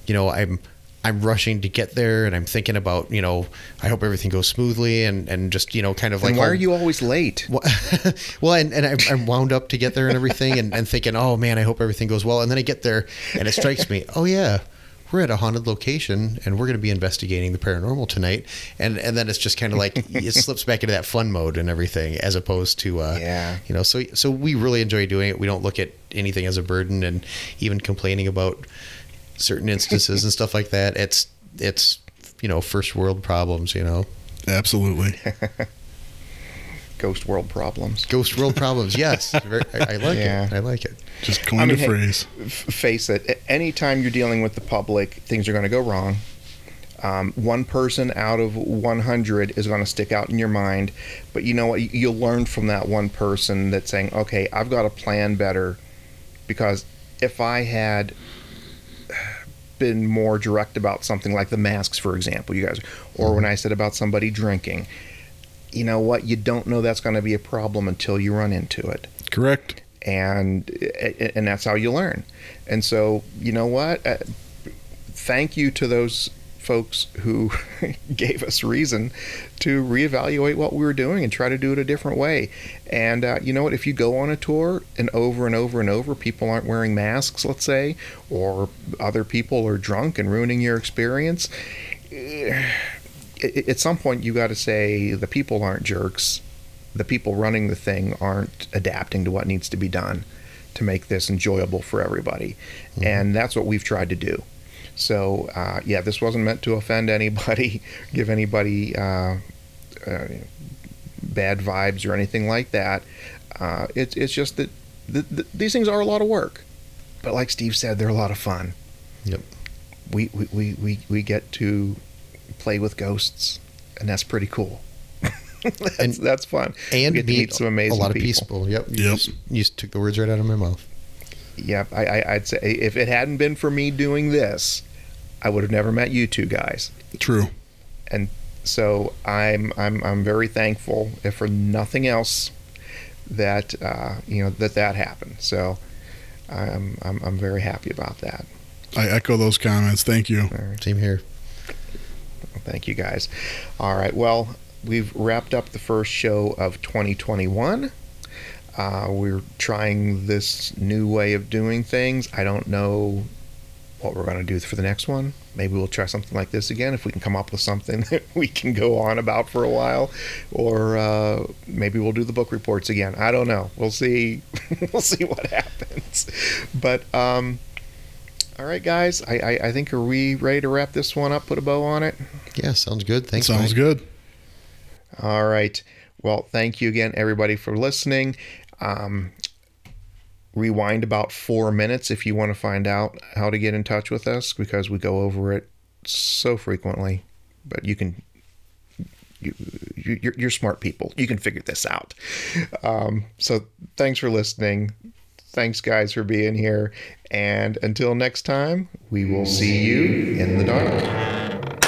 you know, I'm I'm rushing to get there, and I'm thinking about you know, I hope everything goes smoothly, and and just you know, kind of like and why are you always late? [laughs] well, well, and, and I'm, I'm wound up to get there and everything, and, and thinking, oh man, I hope everything goes well. And then I get there, and it strikes me, oh yeah, we're at a haunted location, and we're going to be investigating the paranormal tonight. And and then it's just kind of like [laughs] it slips back into that fun mode and everything, as opposed to uh, Yeah. you know. So so we really enjoy doing it. We don't look at anything as a burden, and even complaining about certain instances and stuff like that. It's it's you know first world problems, you know. Absolutely. [laughs] Ghost world problems. Ghost world problems, yes. [laughs] I, I like Yeah. it. I like it. Just coined mean, a hey, phrase. f- face it. a- Anytime you're dealing with the public, things are going to go wrong. Um, one person out of 100 is going to stick out in your mind, but you know what? You- You'll learn from that one person that's saying, "Okay, I've got to plan better," because if I had been more direct about something like the masks, for example, you guys, or when I said about somebody drinking, you know what? You don't know that's going to be a problem until you run into it Correct. and and that's how you learn. And so, you know what? Uh, thank you to those folks who [laughs] gave us reason to reevaluate what we were doing and try to do it a different way. And uh, you know what? If you go on a tour and over and over and over, people aren't wearing masks, let's say, or other people are drunk and ruining your experience. At some point, you got to say the people aren't jerks the people running the thing aren't adapting to what needs to be done to make this enjoyable for everybody. And that's what we've tried to do. So, uh, yeah, this wasn't meant to offend anybody, [laughs] give anybody uh, uh, bad vibes or anything like that. Uh, it's it's just that th- th- these things are a lot of work. But like Steve said, they're a lot of fun. Yep. We, we, we, we, we get to play with ghosts, and that's pretty cool. that's, [laughs] And- that's fun. and we get to meet some amazing a lot of people. people. Yep. You, Yep. just, you just took the words right out of my mouth. Yep, I, I, I'd say if it hadn't been for me doing this, I would have never met you two guys. True. And so I'm I'm I'm very thankful, if for nothing else, that uh, you know that that happened. So I'm I'm, I'm very happy about that. I echo those comments. Thank you. All right, Same here. Thank you guys. All right, well we've wrapped up the first show of 2021. Uh, we're trying this new way of doing things. I don't know what we're going to do for the next one. Maybe we'll try something like this again if we can come up with something [laughs] that we can go on about for a while, or uh, maybe we'll do the book reports again. I don't know. We'll see. [laughs] we'll see what happens. But um, all right, guys. I, I I think are we ready to wrap this one up? Put a bow on it. Yeah, sounds good. Thanks. Sounds Mike. good. All right. Well, thank you again, everybody, for listening. Um, rewind about four minutes if you want to find out how to get in touch with us because we go over it so frequently. But you can, you, you, you're, you're smart people. You can figure this out. Um, so thanks for listening. Thanks, guys, for being here. And until next time, we will see you in the dark.